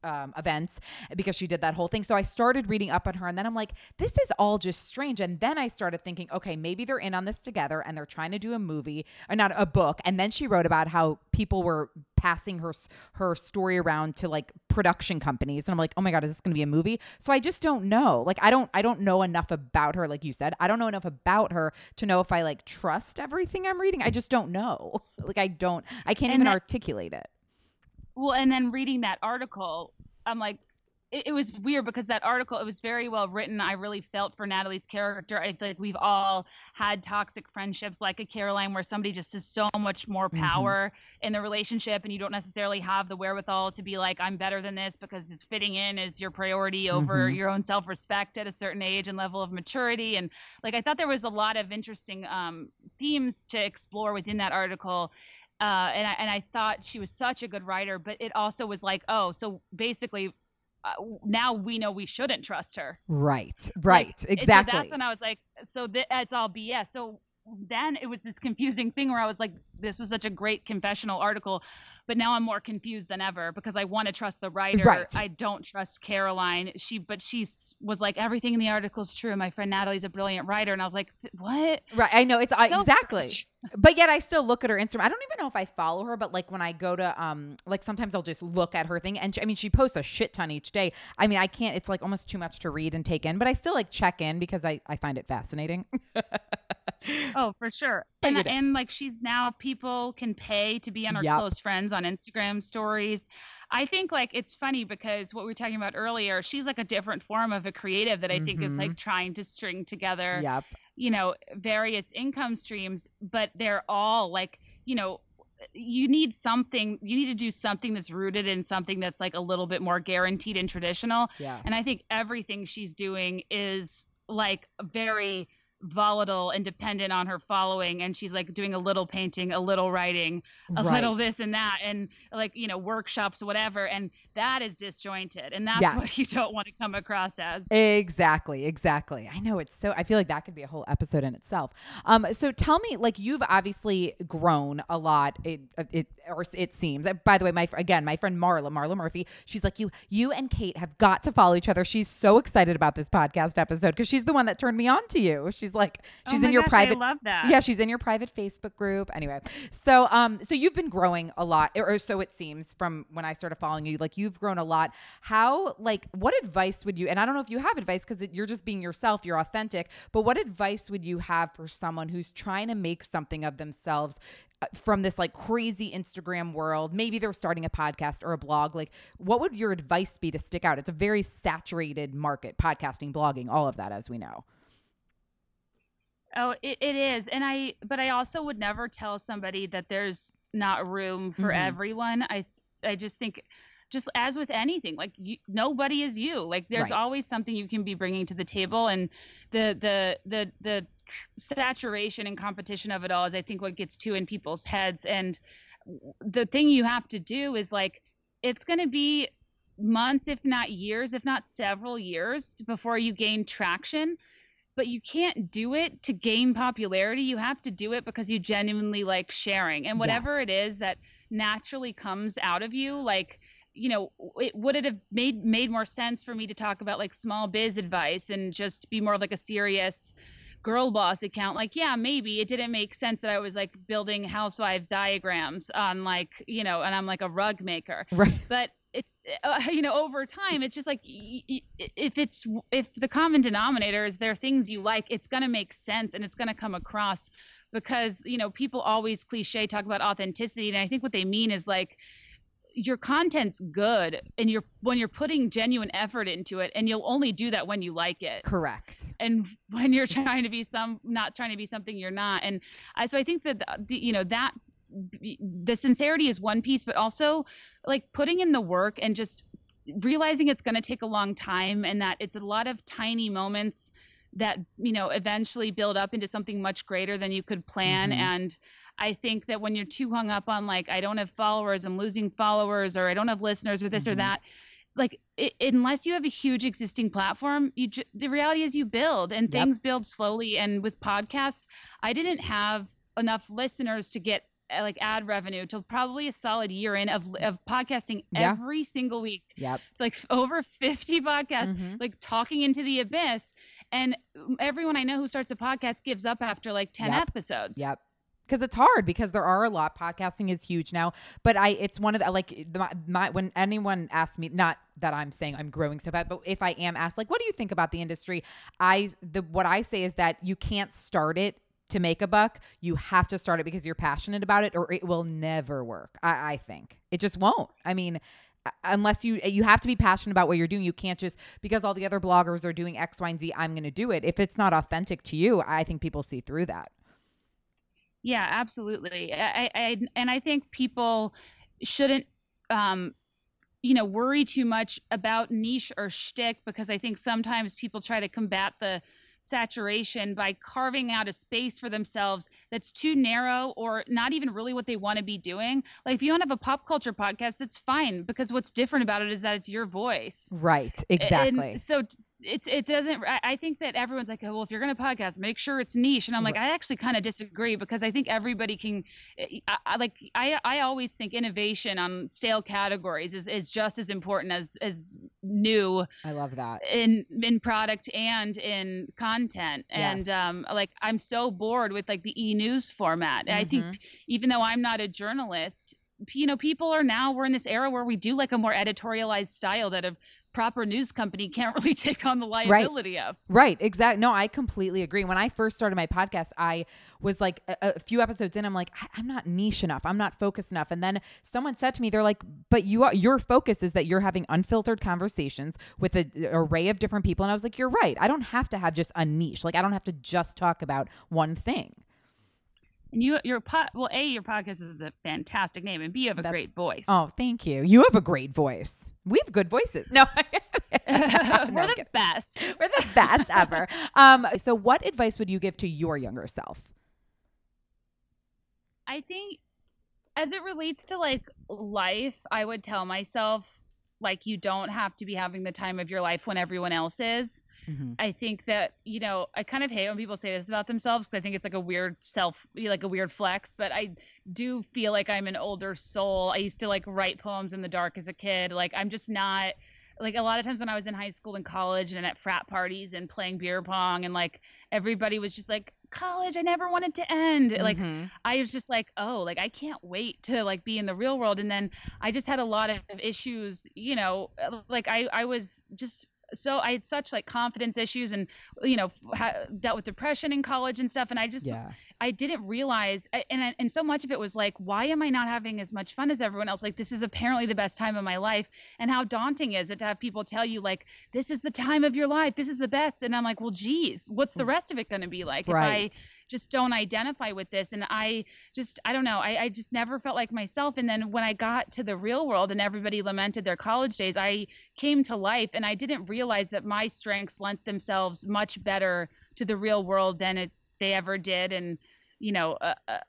[SPEAKER 1] um, events because she did that whole thing. So I started reading up on her, and then I'm like, this is all just strange. And then I started thinking, okay, maybe they're in on this together, and they're trying to do a movie or not a book. And then she wrote about how people were passing her her story around to like production companies and I'm like, "Oh my god, is this going to be a movie?" So I just don't know. Like I don't I don't know enough about her like you said. I don't know enough about her to know if I like trust everything I'm reading. I just don't know. Like I don't I can't even articulate it.
[SPEAKER 2] Well, and then reading that article, I'm like, it, it, was weird because that article it was very well written. I really felt for Natalie's character. I feel like we've all had toxic friendships like a Caroline where somebody just has so much more mm-hmm. power mm-hmm. in the relationship and you don't necessarily have the wherewithal to be like, I'm better than this because it's fitting in is your priority over mm-hmm. your own self respect at a certain age and level of maturity. And like I thought there was a lot of interesting um, themes to explore within that article. Uh, and I and I thought she was such a good writer, but it also was like, oh, so basically uh, now we know we shouldn't trust her.
[SPEAKER 1] Right. Right. Like, exactly.
[SPEAKER 2] So that's when I was like, so th- it's all BS. So then it was this confusing thing where I was like, this was such a great confessional article but now I'm more confused than ever because I want to trust the writer.
[SPEAKER 1] Right.
[SPEAKER 2] I don't trust Caroline. She, but she was like everything in the article is true. My friend Natalie's a brilliant writer, and I was like, what?
[SPEAKER 1] Right. I know it's so exactly. but yet I still look at her Instagram. I don't even know if I follow her, but like when I go to um, like sometimes I'll just look at her thing, and she, I mean she posts a shit ton each day. I mean I can't. It's like almost too much to read and take in, but I still like check in because I I find it fascinating.
[SPEAKER 2] oh, for sure. And, and like she's now people can pay to be on her yep. close friends on Instagram stories. I think like it's funny because what we were talking about earlier, she's like a different form of a creative that I mm-hmm. think is like mm-hmm. trying to string together,
[SPEAKER 1] yep.
[SPEAKER 2] you know, various income streams, but they're all like, you know, you need something you need to do something that's rooted in something that's like a little bit more guaranteed and traditional.
[SPEAKER 1] Yeah.
[SPEAKER 2] And I think everything she's doing is like very volatile and dependent on her following and she's like doing a little painting a little writing a right. little this and that and like you know workshops whatever and that is disjointed and that's yes. what you don't want to come across as.
[SPEAKER 1] Exactly exactly. I know it's so i feel like that could be a whole episode in itself. Um so tell me like you've obviously grown a lot it it or it seems by the way my again my friend marla marla murphy she's like you you and kate have got to follow each other. She's so excited about this podcast episode because she's the one that turned me on to you. She's like she's
[SPEAKER 2] oh
[SPEAKER 1] in your
[SPEAKER 2] gosh,
[SPEAKER 1] private
[SPEAKER 2] I love that
[SPEAKER 1] yeah she's in your private facebook group anyway so um so you've been growing a lot or so it seems from when i started following you like you've grown a lot how like what advice would you and i don't know if you have advice because you're just being yourself you're authentic but what advice would you have for someone who's trying to make something of themselves uh, from this like crazy Instagram world. Maybe they're starting a podcast or a blog. Like, what would your advice be to stick out? It's a very saturated market, podcasting, blogging, all of that, as we know.
[SPEAKER 2] Oh, it, it is. And I, but I also would never tell somebody that there's not room for mm-hmm. everyone. I, I just think, just as with anything, like you, nobody is you. Like there's right. always something you can be bringing to the table. And the, the, the, the saturation and competition of it all is, I think, what gets too in people's heads. And the thing you have to do is like, it's going to be months, if not years, if not several years before you gain traction but you can't do it to gain popularity. You have to do it because you genuinely like sharing. And whatever yes. it is that naturally comes out of you, like you know, it, would it have made made more sense for me to talk about like small biz advice and just be more like a serious girl boss account? Like, yeah, maybe it didn't make sense that I was like building housewives diagrams on like, you know, and I'm like a rug maker.
[SPEAKER 1] Right.
[SPEAKER 2] But it, uh, you know, over time, it's just like if it's if the common denominator is there are things you like, it's gonna make sense and it's gonna come across because you know people always cliche talk about authenticity, and I think what they mean is like your content's good and you're when you're putting genuine effort into it and you'll only do that when you like it.
[SPEAKER 1] Correct.
[SPEAKER 2] And when you're trying to be some not trying to be something you're not. And i so i think that the, you know that the sincerity is one piece, but also like putting in the work and just realizing it's going to take a long time and that it's a lot of tiny moments that you know eventually build up into something much greater than you could plan mm-hmm. and i think that when you're too hung up on like i don't have followers i'm losing followers or i don't have listeners or this mm-hmm. or that like it, unless you have a huge existing platform you ju- the reality is you build and things yep. build slowly and with podcasts i didn't have enough listeners to get like ad revenue till probably a solid year in of of podcasting
[SPEAKER 1] Yeah.
[SPEAKER 2] every single week
[SPEAKER 1] Yep.
[SPEAKER 2] like over 50 podcasts
[SPEAKER 1] Mhm.
[SPEAKER 2] like talking into the abyss and everyone i know who starts a podcast gives up after like 10
[SPEAKER 1] Yep.
[SPEAKER 2] episodes
[SPEAKER 1] Yep. Because it's hard because there are a lot. Podcasting is huge now, but I it's one of the like my, my when anyone asks me, not that I'm saying I'm growing so bad, but if I am asked like, what do you think about the industry? I the what I say is that you can't start it to make a buck. You have to start it because you're passionate about it, or it will never work. I, I think it just won't. I mean. Unless you you have to be passionate about what you're doing, you can't just because all the other bloggers are doing X, Y, and Z. I'm going to do it. If it's not authentic to you, I think people see through that.
[SPEAKER 2] Yeah, absolutely. I, I and I think people shouldn't, um, you know, worry too much about niche or shtick because I think sometimes people try to combat the saturation by carving out a space for themselves that's too narrow or not even really what they want to be doing. Like if you don't have a pop culture podcast, that's fine because what's different about it is that it's your voice.
[SPEAKER 1] Right.
[SPEAKER 2] And
[SPEAKER 1] Exactly.
[SPEAKER 2] so it's it doesn't. I, I think that everyone's like, oh, well, if you're going to podcast, make sure it's niche. And I'm like, I actually kind of disagree because I think everybody can. I, I like I I always think innovation on stale categories is, is just as important as as new
[SPEAKER 1] I love that.
[SPEAKER 2] in in product and in content. And
[SPEAKER 1] Yes.
[SPEAKER 2] um, like I'm so bored with like the e news format. I think
[SPEAKER 1] Mhm.
[SPEAKER 2] even though I'm not a journalist, you know, people are now we're in this era where we do like a more editorialized style that a proper news company can't really take on the liability of.
[SPEAKER 1] Right. Exactly. No, I completely agree. When I first started my podcast, I was like a, a few episodes in, I'm like, I, I'm not niche enough. I'm not focused enough. And then someone said to me, they're like, but you are, your focus is that you're having unfiltered conversations with an array of different people. And I was like, you're right. I don't have to have just a niche. Like I don't have to just talk about one thing.
[SPEAKER 2] And you your pot, well, A, your podcast is a fantastic name, and B, you have a
[SPEAKER 1] That's-
[SPEAKER 2] great voice.
[SPEAKER 1] Oh, thank you. You have a great voice. We have good voices. No,
[SPEAKER 2] We're
[SPEAKER 1] No,
[SPEAKER 2] the
[SPEAKER 1] kidding.
[SPEAKER 2] best.
[SPEAKER 1] We're the best ever. Um, so what advice would you give to your younger self?
[SPEAKER 2] I think as it relates to like life, I would tell myself like you don't have to be having the time of your life when everyone else is.
[SPEAKER 1] Mhm.
[SPEAKER 2] I think that, you know, I kind of hate when people say this about themselves because I think it's like a weird self, like a weird flex, but I do feel like I'm an older soul. I used to like write poems in the dark as a kid. Like I'm just not like a lot of times when I was in high school and college and at frat parties and playing beer pong and like everybody was just like college I never wanted to end. Like
[SPEAKER 1] Mhm.
[SPEAKER 2] I was just like, oh, like I can't wait to like be in the real world. And then I just had a lot of issues, you know, like I I was just so I had such like confidence issues and you know ha- dealt with depression in college and stuff. And I just
[SPEAKER 1] yeah.
[SPEAKER 2] I didn't realize, I- and and so much of it was like, why am I not having as much fun as everyone else? Like this is apparently the best time of my life, and how daunting is it to have people tell you like this is the time of your life, this is the best, and I'm like, well, geez, what's the hmm. rest of it going to be like.
[SPEAKER 1] Right.
[SPEAKER 2] if I just don't identify with this? And I just, I don't know, I, I just never felt like myself. And then when I got to the real world and everybody lamented their college days, I came to life, and I didn't realize that my strengths lent themselves much better to the real world than it they ever did and you know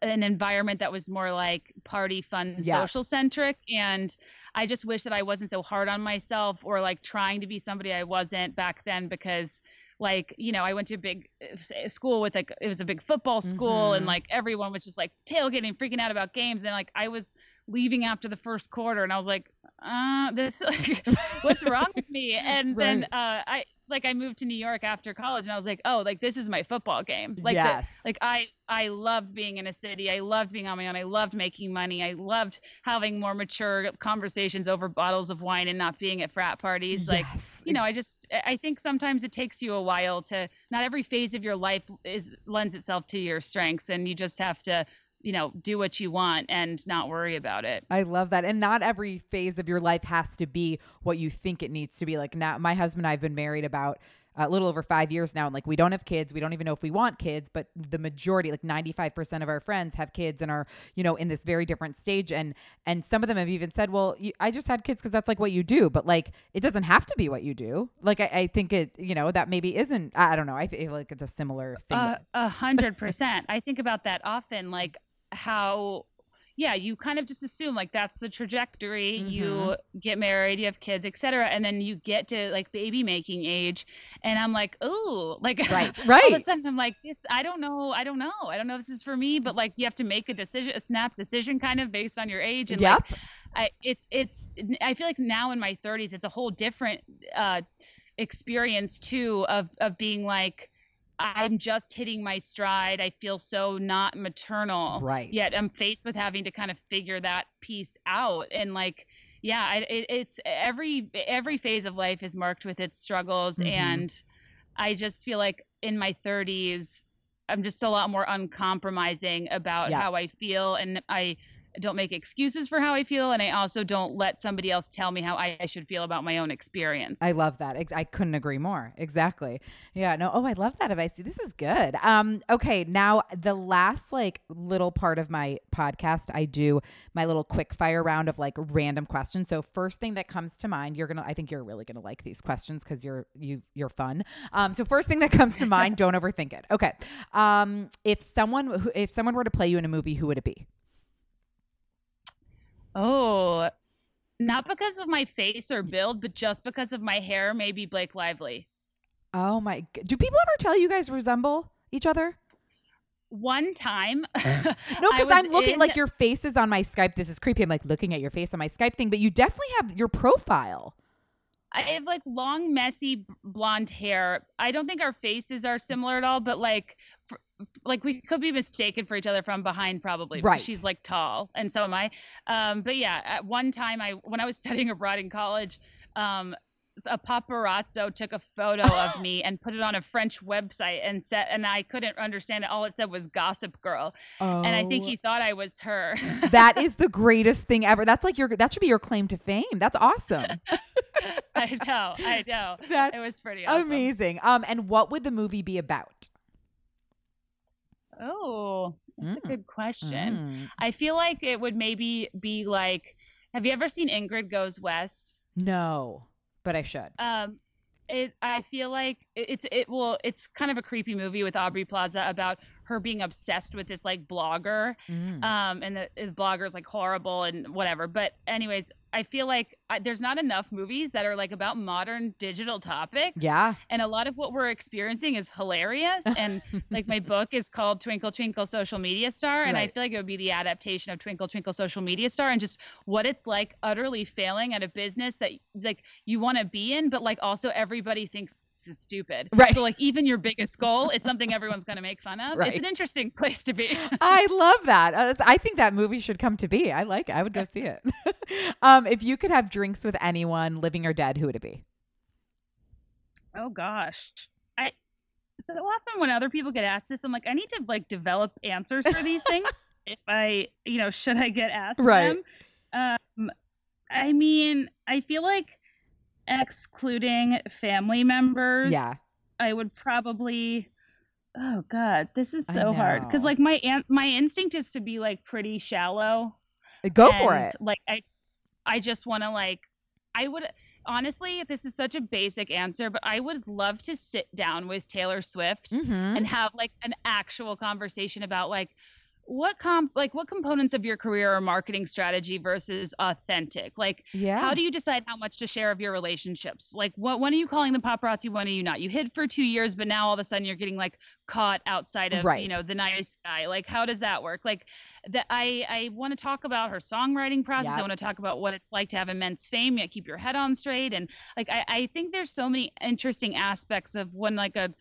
[SPEAKER 2] an environment that was more like party fun
[SPEAKER 1] Yeah.
[SPEAKER 2] social centric and i just wish that i wasn't so hard on myself or like trying to be somebody i wasn't back then because like you know i went to a big uh, school with like it was a big football school
[SPEAKER 1] Mhm.
[SPEAKER 2] and like everyone was just like tailgating freaking out about games. And like i was leaving after the first quarter and i was like uh this like what's wrong with me? And then uh i like i moved to new york after college and i was like oh like this is my football game. Like the- like i i loved being in a city. I loved being on my own. I loved making money. I loved having more mature conversations over bottles of wine and not being at frat parties. Like
[SPEAKER 1] Yes.
[SPEAKER 2] you know i just i think sometimes it takes you a while to not every phase of your life is lends itself to your strengths and you just have to you know do what you want and not worry about it
[SPEAKER 1] I love that. And not every phase of your life has to be what you think it needs to be. Like now, my husband and I have been married about a little over five years now. And like, we don't have kids. We don't even know if we want kids, but the majority, like 95% of our friends have kids and are, you know, in this very different stage. And, and some of them have even said, well, you, I just had kids because that's like what you do. But like, it doesn't have to be what you do. Like, I, I think it, you know, that maybe isn't, I don't know. I feel like it's a similar thing.
[SPEAKER 2] Uh, A hundred percent. I think about that often, like how yeah, you kind of just assume like that's the trajectory.
[SPEAKER 1] Mhm.
[SPEAKER 2] You get married, you have kids, etc., and then you get to like baby making age, and I'm like, oh, like
[SPEAKER 1] Right, right
[SPEAKER 2] all of a sudden I'm like, this, I don't know, I don't know, I don't know if this is for me, but like you have to make a decision, a snap decision, kind of based on your age, and like I, it's it's I feel like now in my 30s, it's a whole different uh, experience too of of being like. I'm just hitting my stride. I feel so not maternal
[SPEAKER 1] Right.
[SPEAKER 2] yet i'm faced with having to kind of figure that piece out and like yeah I, it, it's every every phase of life is marked with its struggles
[SPEAKER 1] Mhm.
[SPEAKER 2] and i just feel like in my 30s i'm just a lot more uncompromising about
[SPEAKER 1] Yeah.
[SPEAKER 2] how i feel and i don't make excuses for how i feel and i also don't let somebody else tell me how i, I should feel about my own experience
[SPEAKER 1] I love that. I couldn't agree more. Exactly. Yeah. No. Oh, I love that advice. This is good. Um. Okay. Now the last like little part of my podcast, I do my little quick fire round of like random questions. So first thing that comes to mind, you're gonna. I think you're really gonna like these questions because you're you you're fun. Um. So first thing that comes to mind, don't overthink it. Okay. Um. If someone if someone were to play you in a movie, who would it be?
[SPEAKER 2] Oh not because of my face or build but just because of my hair maybe blake lively
[SPEAKER 1] Oh my. Do people ever tell you guys resemble each other?
[SPEAKER 2] one time
[SPEAKER 1] uh.
[SPEAKER 2] No,
[SPEAKER 1] because I'm looking
[SPEAKER 2] in-
[SPEAKER 1] like your face is on my Skype. This is creepy. I'm like looking at your face on my Skype thing, but you definitely have your profile.
[SPEAKER 2] I have like long, messy blonde hair. I don't think our faces are similar at all, but like, f- like we could be mistaken for each other from behind, probably.
[SPEAKER 1] Right.
[SPEAKER 2] She's like tall, and so am I. Um, but yeah, at one time, I when I was studying abroad in college, um, a paparazzo took a photo of me and put it on a French website and said, and I couldn't understand it. All it said was "Gossip Girl,"
[SPEAKER 1] Oh,
[SPEAKER 2] and I think he thought I was her.
[SPEAKER 1] that is the greatest thing ever. That's like your that should be your claim to fame. That's awesome.
[SPEAKER 2] I know, I know.
[SPEAKER 1] That's
[SPEAKER 2] It was pretty awesome.
[SPEAKER 1] amazing. Um, and what would the movie be about?
[SPEAKER 2] Oh, that's
[SPEAKER 1] Mm.
[SPEAKER 2] a good question.
[SPEAKER 1] Mm.
[SPEAKER 2] I feel like it would maybe be like, have you ever seen Ingrid Goes West?
[SPEAKER 1] No, but I should.
[SPEAKER 2] Um, it. I feel like it- it's it will. It's kind of a creepy movie with Aubrey Plaza about her being obsessed with this like blogger.
[SPEAKER 1] Mm.
[SPEAKER 2] Um, and the, the blogger's like horrible and whatever. But anyways, I feel like I, there's not enough movies that are like about modern digital topics.
[SPEAKER 1] yeah.
[SPEAKER 2] And a lot of what we're experiencing is hilarious. And like my book is called Twinkle Twinkle Social Media Star, and I feel like it would be the adaptation of Twinkle Twinkle Social Media Star and just what it's like utterly failing at a business that like you want to be in, but like also everybody thinks is stupid.
[SPEAKER 1] Right.
[SPEAKER 2] So like even your biggest goal is something everyone's going to make fun of.
[SPEAKER 1] Right.
[SPEAKER 2] It's an interesting place to be.
[SPEAKER 1] I love that. Uh, I think that movie should come to be. I like it. I would go see it. um, if you could have drinks with anyone, living or dead, who would it be?
[SPEAKER 2] oh gosh. I so often when other people get asked this, I'm like, I need to like develop answers for these things. if I, you know, should I get asked
[SPEAKER 1] Right.
[SPEAKER 2] them? Um, I mean, I feel like excluding family members.
[SPEAKER 1] Yeah.
[SPEAKER 2] I would probably. Oh God, this is so hard because like my an- my instinct is to be like pretty shallow.
[SPEAKER 1] Go for it.
[SPEAKER 2] Like I, I just want to like, I would honestly. This is such a basic answer, but I would love to sit down with Taylor Swift
[SPEAKER 1] Mm-hmm.
[SPEAKER 2] and have like an actual conversation about like what comp like what components of your career are marketing strategy versus authentic? Like
[SPEAKER 1] Yeah.
[SPEAKER 2] how do you decide how much to share of your relationships? Like what when are you calling the paparazzi? When are you not? You hid for two years but now all of a sudden you're getting like caught outside of
[SPEAKER 1] Right.
[SPEAKER 2] you know the nice guy. Like how does that work? Like that i i want to talk about her songwriting process.
[SPEAKER 1] Yep.
[SPEAKER 2] i want to talk about what it's like to have immense fame yet keep your head on straight. And like i i think there's so many interesting aspects of when like a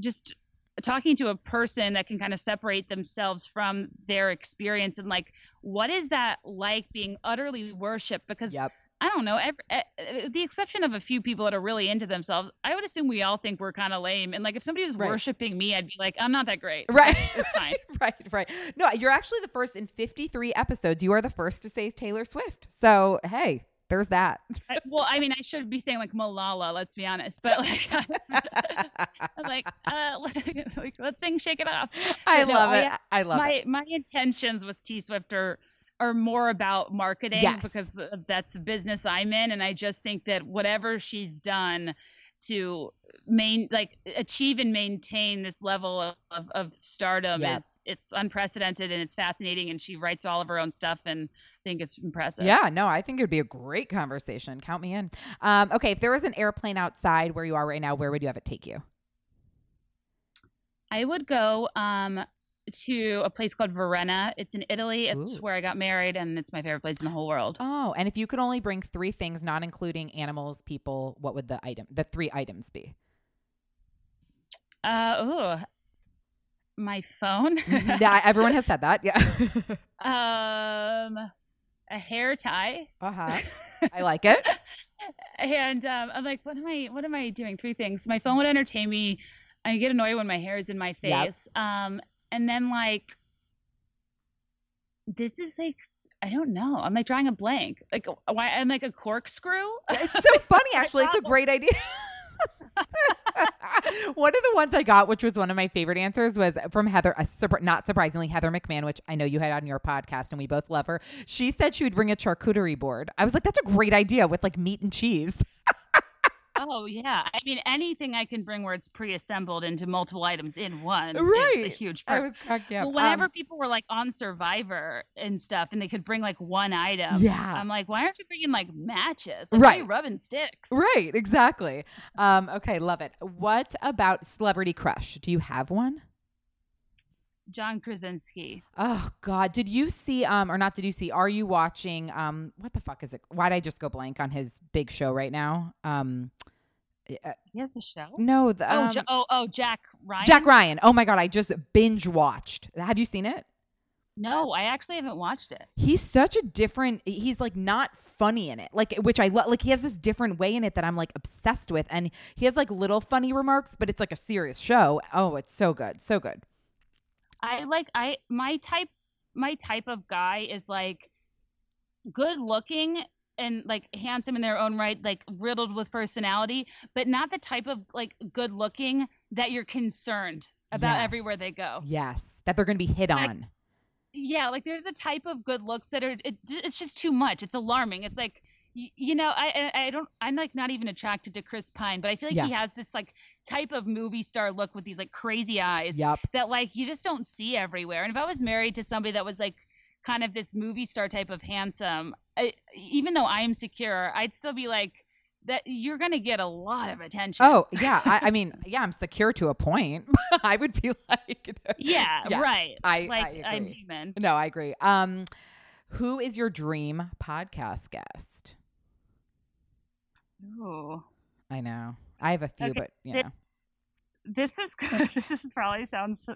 [SPEAKER 2] just talking to a person that can kind of separate themselves from their experience and like what is that like being utterly worshipped because
[SPEAKER 1] Yep.
[SPEAKER 2] I don't know. Every, uh, the exception of a few people that are really into themselves, I would assume we all think we're kind of lame. And like, if somebody was
[SPEAKER 1] Right.
[SPEAKER 2] worshiping me, I'd be like, I'm not that great.
[SPEAKER 1] Right.
[SPEAKER 2] It's fine.
[SPEAKER 1] right, right. No, you're actually the first in 53 episodes. You are the first to say Taylor Swift. So, hey, there's that.
[SPEAKER 2] I- well, I mean, I should be saying like Malala. Let's be honest. But like, I'm like, uh, like let things shake it off.
[SPEAKER 1] I love
[SPEAKER 2] I-
[SPEAKER 1] it. I love it.
[SPEAKER 2] my my intentions with T Swift are are more about marketing
[SPEAKER 1] Yes.
[SPEAKER 2] because that's the business I'm in, and I just think that whatever she's done to main like achieve and maintain this level of, of, of stardom
[SPEAKER 1] Yeah.
[SPEAKER 2] is it's unprecedented and it's fascinating and she writes all of her own stuff and I think it's impressive.
[SPEAKER 1] Yeah, no, I think it would be a great conversation. Count me in. Um, okay, if there was an airplane outside where you are right now, where would you have it take you?
[SPEAKER 2] I would go um to a place called Varenna. It's in Italy. It's
[SPEAKER 1] Ooh.
[SPEAKER 2] where I got married and it's my favorite place in the whole world.
[SPEAKER 1] Oh, and if you could only bring three things, not including animals, people, what would the item, the three items be?
[SPEAKER 2] Uh ooh. My phone.
[SPEAKER 1] yeah, everyone has said that. Yeah.
[SPEAKER 2] um a hair tie.
[SPEAKER 1] uh huh. I like it.
[SPEAKER 2] and um, I'm like, what am I? What am I doing? Three things. My phone would entertain me. I get annoyed when my hair is in my face.
[SPEAKER 1] Yep.
[SPEAKER 2] Um, and then like, this is like, I don't know. I'm like drawing a blank. Like, why? I'm like a corkscrew.
[SPEAKER 1] It's so funny, actually. It's a great idea. one of the ones I got, which was one of my favorite answers, was from Heather. Surpri- not surprisingly, Heather McMahan, which I know you had on your podcast, and we both love her. She said she would bring a charcuterie board. I was like, that's a great idea with like meat and cheese.
[SPEAKER 2] Oh yeah. I mean, anything I can bring where it's pre-assembled into multiple items in one. Is
[SPEAKER 1] Right.
[SPEAKER 2] a huge.
[SPEAKER 1] I
[SPEAKER 2] perk.
[SPEAKER 1] was cracking up.
[SPEAKER 2] Well, whenever
[SPEAKER 1] Um,
[SPEAKER 2] people were like on Survivor and stuff, and they could bring like one item,
[SPEAKER 1] Yeah.
[SPEAKER 2] I'm like, why aren't you bringing like matches? Like, why are you
[SPEAKER 1] Right.
[SPEAKER 2] rubbing sticks.
[SPEAKER 1] Right, exactly. Um, okay, love it. What about celebrity crush? Do you have one?
[SPEAKER 2] John Krasinski.
[SPEAKER 1] Oh God, did you see? Um, or not? Did you see? Are you watching? Um, what the fuck is it? Why did I just go blank on his big show right now? Um, uh,
[SPEAKER 2] He has a show.
[SPEAKER 1] no, the
[SPEAKER 2] oh,
[SPEAKER 1] um,
[SPEAKER 2] Ja- oh, oh, Jack Ryan.
[SPEAKER 1] Jack Ryan. Oh my God, I just binge watched. Have you seen it?
[SPEAKER 2] No, I actually haven't watched it.
[SPEAKER 1] He's such a different. He's like not funny in it, like which I love. Like he has this different way in it that I'm like obsessed with, and he has like little funny remarks, but it's like a serious show. Oh, it's so good, so good.
[SPEAKER 2] I like I my type my type of guy is like good looking and like handsome in their own right, like riddled with personality, but not the type of like good looking that you're concerned about
[SPEAKER 1] Yes.
[SPEAKER 2] everywhere they go.
[SPEAKER 1] Yes, that they're gonna be hit
[SPEAKER 2] Like-
[SPEAKER 1] on.
[SPEAKER 2] Yeah, like there's a type of good looks that are it, it's just too much. It's alarming. It's like you, you know, I I I don't I'm like not even attracted to Chris Pine, but I feel like
[SPEAKER 1] Yeah.
[SPEAKER 2] he has this like type of movie star look with these like crazy eyes
[SPEAKER 1] Yep.
[SPEAKER 2] that like you just don't see everywhere. And if I was married to somebody that was like kind of this movie star type of handsome, I, even though I am secure, I'd still be like that you're going to get a lot of attention.
[SPEAKER 1] Oh yeah, I, I mean, yeah, I'm secure to a point. I would be like
[SPEAKER 2] yeah,
[SPEAKER 1] yeah,
[SPEAKER 2] right.
[SPEAKER 1] I-
[SPEAKER 2] like
[SPEAKER 1] I
[SPEAKER 2] am human.
[SPEAKER 1] No, I agree. Um, who is your dream podcast guest?
[SPEAKER 2] Ooh.
[SPEAKER 1] I know I have a few,
[SPEAKER 2] Okay,
[SPEAKER 1] but you know,
[SPEAKER 2] this is this is probably sounds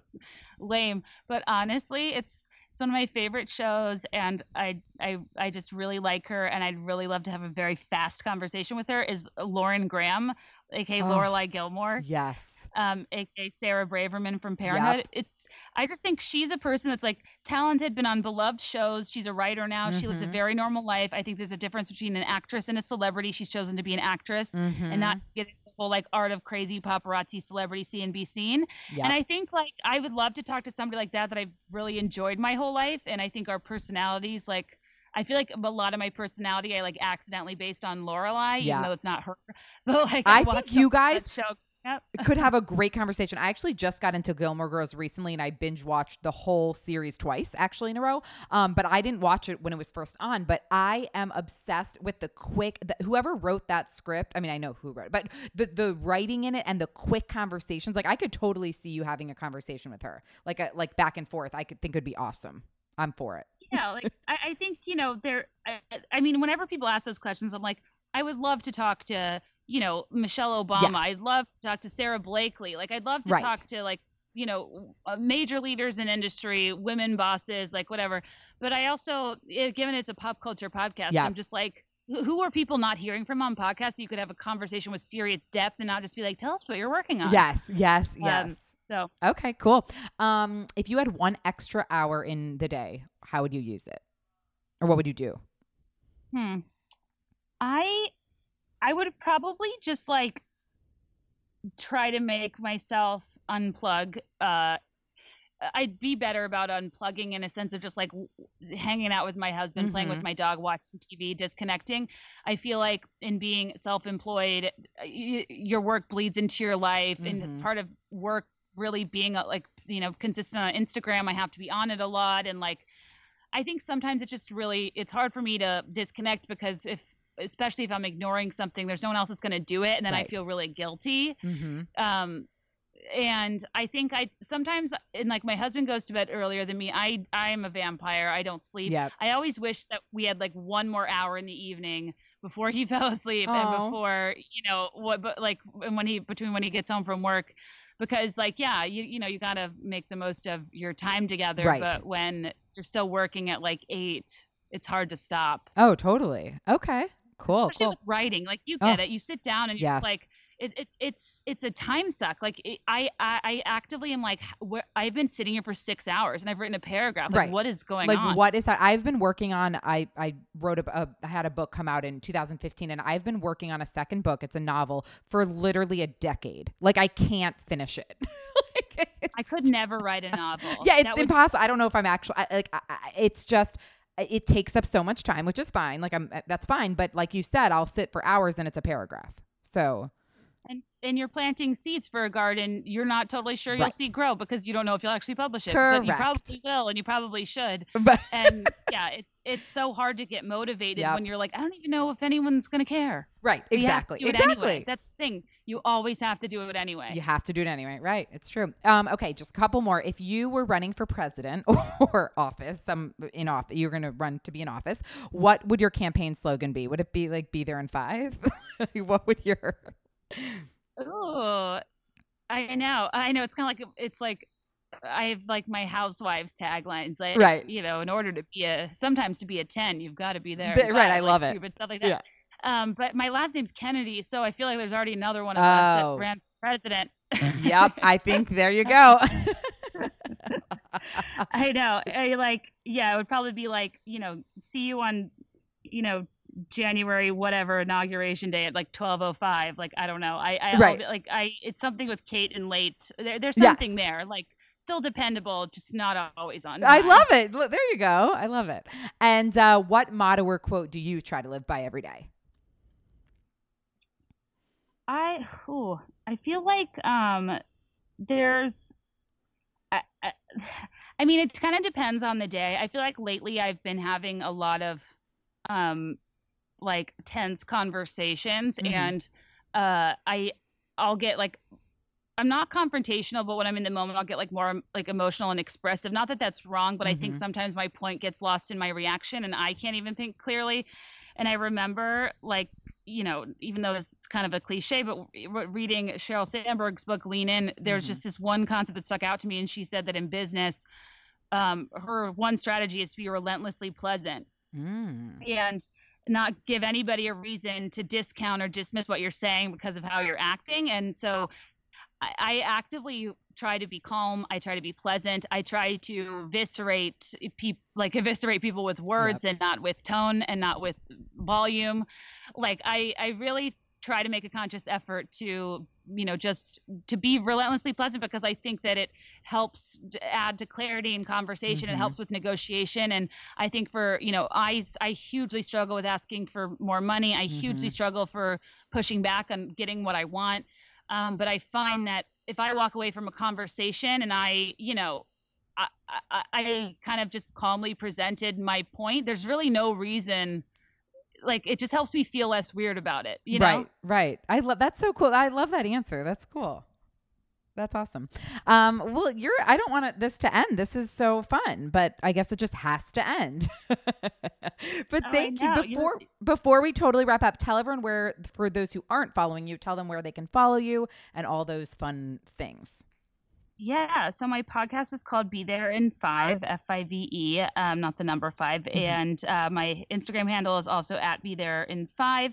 [SPEAKER 2] lame, but honestly, it's it's one of my favorite shows, and I I I just really like her, and I'd really love to have a very fast conversation with her. Is Lauren Graham, aka
[SPEAKER 1] Oh.
[SPEAKER 2] Lorelai Gilmore,
[SPEAKER 1] yes,
[SPEAKER 2] um, aka Sarah Braverman from Parenthood. It's I just think she's a person that's like talented, been on beloved shows. She's a writer now. She lives a
[SPEAKER 1] Mhm.
[SPEAKER 2] very normal life. I think there's a difference between an actress and a celebrity. She's chosen to be an actress
[SPEAKER 1] Mhm.
[SPEAKER 2] and not get the whole like art of crazy paparazzi celebrity see and be seen.
[SPEAKER 1] Yep.
[SPEAKER 2] And I think like I would love to talk to somebody like that that I've really enjoyed my whole life. And I think our personalities like I feel like a lot of my personality I like accidentally based on Lorelai,
[SPEAKER 1] Yeah.
[SPEAKER 2] even though it's not her. But like
[SPEAKER 1] I think you guys-
[SPEAKER 2] show. Yep.
[SPEAKER 1] could have a great conversation. I actually just got into Gilmore Girls recently, and I binge watched the whole series twice, actually in a row. Um, but I didn't watch it when it was first on. But I am obsessed with the quick. The, whoever wrote that script, I mean, I know who wrote, it, but the the writing in it and the quick conversations. Like I could totally see you having a conversation with her, like a like back and forth. I could think would be awesome. I'm for it.
[SPEAKER 2] yeah, like I, I think you know there. I, I mean, whenever people ask those questions, I'm like, I would love to talk to you know Michelle Obama.
[SPEAKER 1] Yeah.
[SPEAKER 2] I'd love to talk to Sara Blakely. Like I'd love to
[SPEAKER 1] Right.
[SPEAKER 2] talk to like you know uh, major leaders in industry, women bosses, like whatever. But I also, eh, given it's a pop culture podcast,
[SPEAKER 1] Yeah.
[SPEAKER 2] I'm just like. who- are people not hearing from on podcasts? You could have a conversation with serious depth and not just be like, "Tell us what you're working on."
[SPEAKER 1] Yes, yes,
[SPEAKER 2] Um,
[SPEAKER 1] yes.
[SPEAKER 2] So
[SPEAKER 1] Okay, cool. Um, if you had one extra hour in the day, how would you use it, or what would you do?
[SPEAKER 2] Hmm. I I would probably just like try to make myself unplug uh I'd be better about unplugging in a sense of just like hanging out with my husband, mm-hmm. playing with mm-hmm. my dog, watching TV, disconnecting. I feel like in being self-employed, your work bleeds into your life, mm-hmm. and part of work really being like you know consistent on Instagram. I have to be on it a lot, and like I think sometimes it's just really it's hard for me to disconnect because if especially if I'm ignoring something, there's no one else that's going to do it, and then right. I feel really guilty. Mm-hmm. Um, and I think I sometimes and like my husband goes to bed earlier than me. I I am a vampire. I don't sleep. Yep. I always wish that we had like one more hour in the evening before he fell asleep Aww. and before you know what but like and when he between when he gets home from work because like yeah you you know you got to make the most of your time together right. but when you're still working at like 8 it's hard to stop.
[SPEAKER 1] Oh, totally. Okay. Cool.
[SPEAKER 2] Especially
[SPEAKER 1] cool.
[SPEAKER 2] with writing. Like you oh, get oh. it. You sit down and you're yes. like it, it, it's it's a time suck. Like it, I, I I actively am like where, I've been sitting here for six hours and I've written a paragraph. Like right. what is going
[SPEAKER 1] like,
[SPEAKER 2] on?
[SPEAKER 1] Like what is that? I've been working on. I I wrote a, a I had a book come out in 2015 and I've been working on a second book. It's a novel for literally a decade. Like I can't finish it.
[SPEAKER 2] like, I could never write a novel.
[SPEAKER 1] Yeah, it's impossible. I don't know if I'm actually I, like I, it's just it takes up so much time, which is fine. Like I'm that's fine, but like you said, I'll sit for hours and it's a paragraph. So
[SPEAKER 2] and and you're planting seeds for a garden you're not totally sure right. you'll see grow because you don't know if you'll actually publish it
[SPEAKER 1] Correct.
[SPEAKER 2] but you probably will and you probably should but and yeah it's it's so hard to get motivated yep. when you're like i don't even know if anyone's going to care
[SPEAKER 1] right exactly exactly
[SPEAKER 2] anyway. that's the thing you always have to do it anyway
[SPEAKER 1] you have to do it anyway right it's true um okay just a couple more if you were running for president or office some in office you're going to run to be in office what would your campaign slogan be would it be like be there in five what would your
[SPEAKER 2] Oh, I know. I know. It's kind of like it's like I have like my housewives taglines. Like,
[SPEAKER 1] right.
[SPEAKER 2] You know, in order to be a sometimes to be a ten, you've got to be there.
[SPEAKER 1] right. I love it.
[SPEAKER 2] Stupid stuff like that. Yeah. Um, but my last name's Kennedy, so I feel like there's already another one of oh. us that oh. ran president.
[SPEAKER 1] yep. I think there you go.
[SPEAKER 2] I know. I like. Yeah, it would probably be like you know, see you on, you know, January whatever inauguration day at like 12:05 like I don't know I I right. like I it's something with Kate and late there, there's something yes. there like still dependable just not always on
[SPEAKER 1] I love it there you go I love it and uh, what motto or quote do you try to live by every day
[SPEAKER 2] I ooh, I feel like um there's I, I, I mean it kind of depends on the day I feel like lately I've been having a lot of um like tense conversations mm-hmm. and uh I I'll get like I'm not confrontational, but when I'm in the moment, I'll get like more like emotional and expressive. Not that that's wrong, but mm-hmm. I think mm-hmm. sometimes my point gets lost in my reaction and I can't even think clearly. And I remember like, you know, even though it's kind of a cliche, but reading Sheryl Sandberg's book Lean In, there's mm-hmm. just this one concept that stuck out to me. And she said that in business, um, her one strategy is to be relentlessly pleasant. Mm. And not give anybody a reason to discount or dismiss what you're saying because of how you're acting. And so I, I actively try to be calm. I try to be pleasant. I try to eviscerate people, like eviscerate people with words yep. and not with tone and not with volume. Like I, I really try to make a conscious effort to you know just to be relentlessly pleasant because i think that it helps add to clarity and conversation mm-hmm. it helps with negotiation and i think for you know i i hugely struggle with asking for more money i mm-hmm. hugely struggle for pushing back on getting what i want um, but i find that if i walk away from a conversation and i you know I, I, I kind of just calmly presented my point there's really no reason like it just helps me feel less weird about it you know?
[SPEAKER 1] Right right. I love that's so cool. I love that answer. That's cool. That's awesome. Um well you're i don't want this to end. This is so fun but i guess it just has to end. But oh, thank you. before you're... before we totally wrap up tell everyone where for those who aren't following you tell them where they can follow you and all those fun things
[SPEAKER 2] yeah, so my podcast is called Be There in Five, F I V E, um, not the number 5 mm-hmm. and uh, my Instagram handle is also at Be There in Five,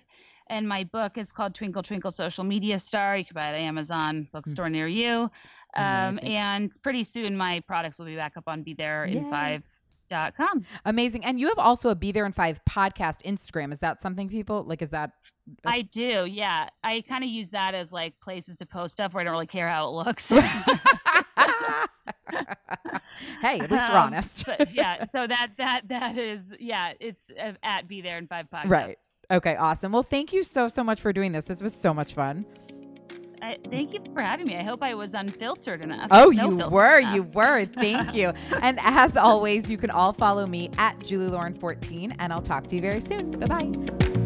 [SPEAKER 2] and my book is called Twinkle Twinkle Social Media Star. You can buy it at Amazon bookstore mm-hmm. near you, um, and pretty soon my products will be back up on Be There in Five. Dot com.
[SPEAKER 1] Amazing. And you have also a Be There in Five podcast Instagram. Is that something people like? Is that
[SPEAKER 2] I do, yeah. I kind of use that as like places to post stuff where I don't really care how it looks.
[SPEAKER 1] hey, at least we're
[SPEAKER 2] Um,
[SPEAKER 1] honest.
[SPEAKER 2] yeah, so that that that is yeah, it's uh, at be there in five podcast.
[SPEAKER 1] right. Okay, awesome. Well, thank you so so much for doing this. This was so much fun.
[SPEAKER 2] I, thank you for having me. I hope I was unfiltered enough.
[SPEAKER 1] Oh,
[SPEAKER 2] No
[SPEAKER 1] you were,
[SPEAKER 2] enough.
[SPEAKER 1] you were. Thank you. and as always, you can all follow me at Julie Lauren 14, and I'll talk to you very soon. Bye bye.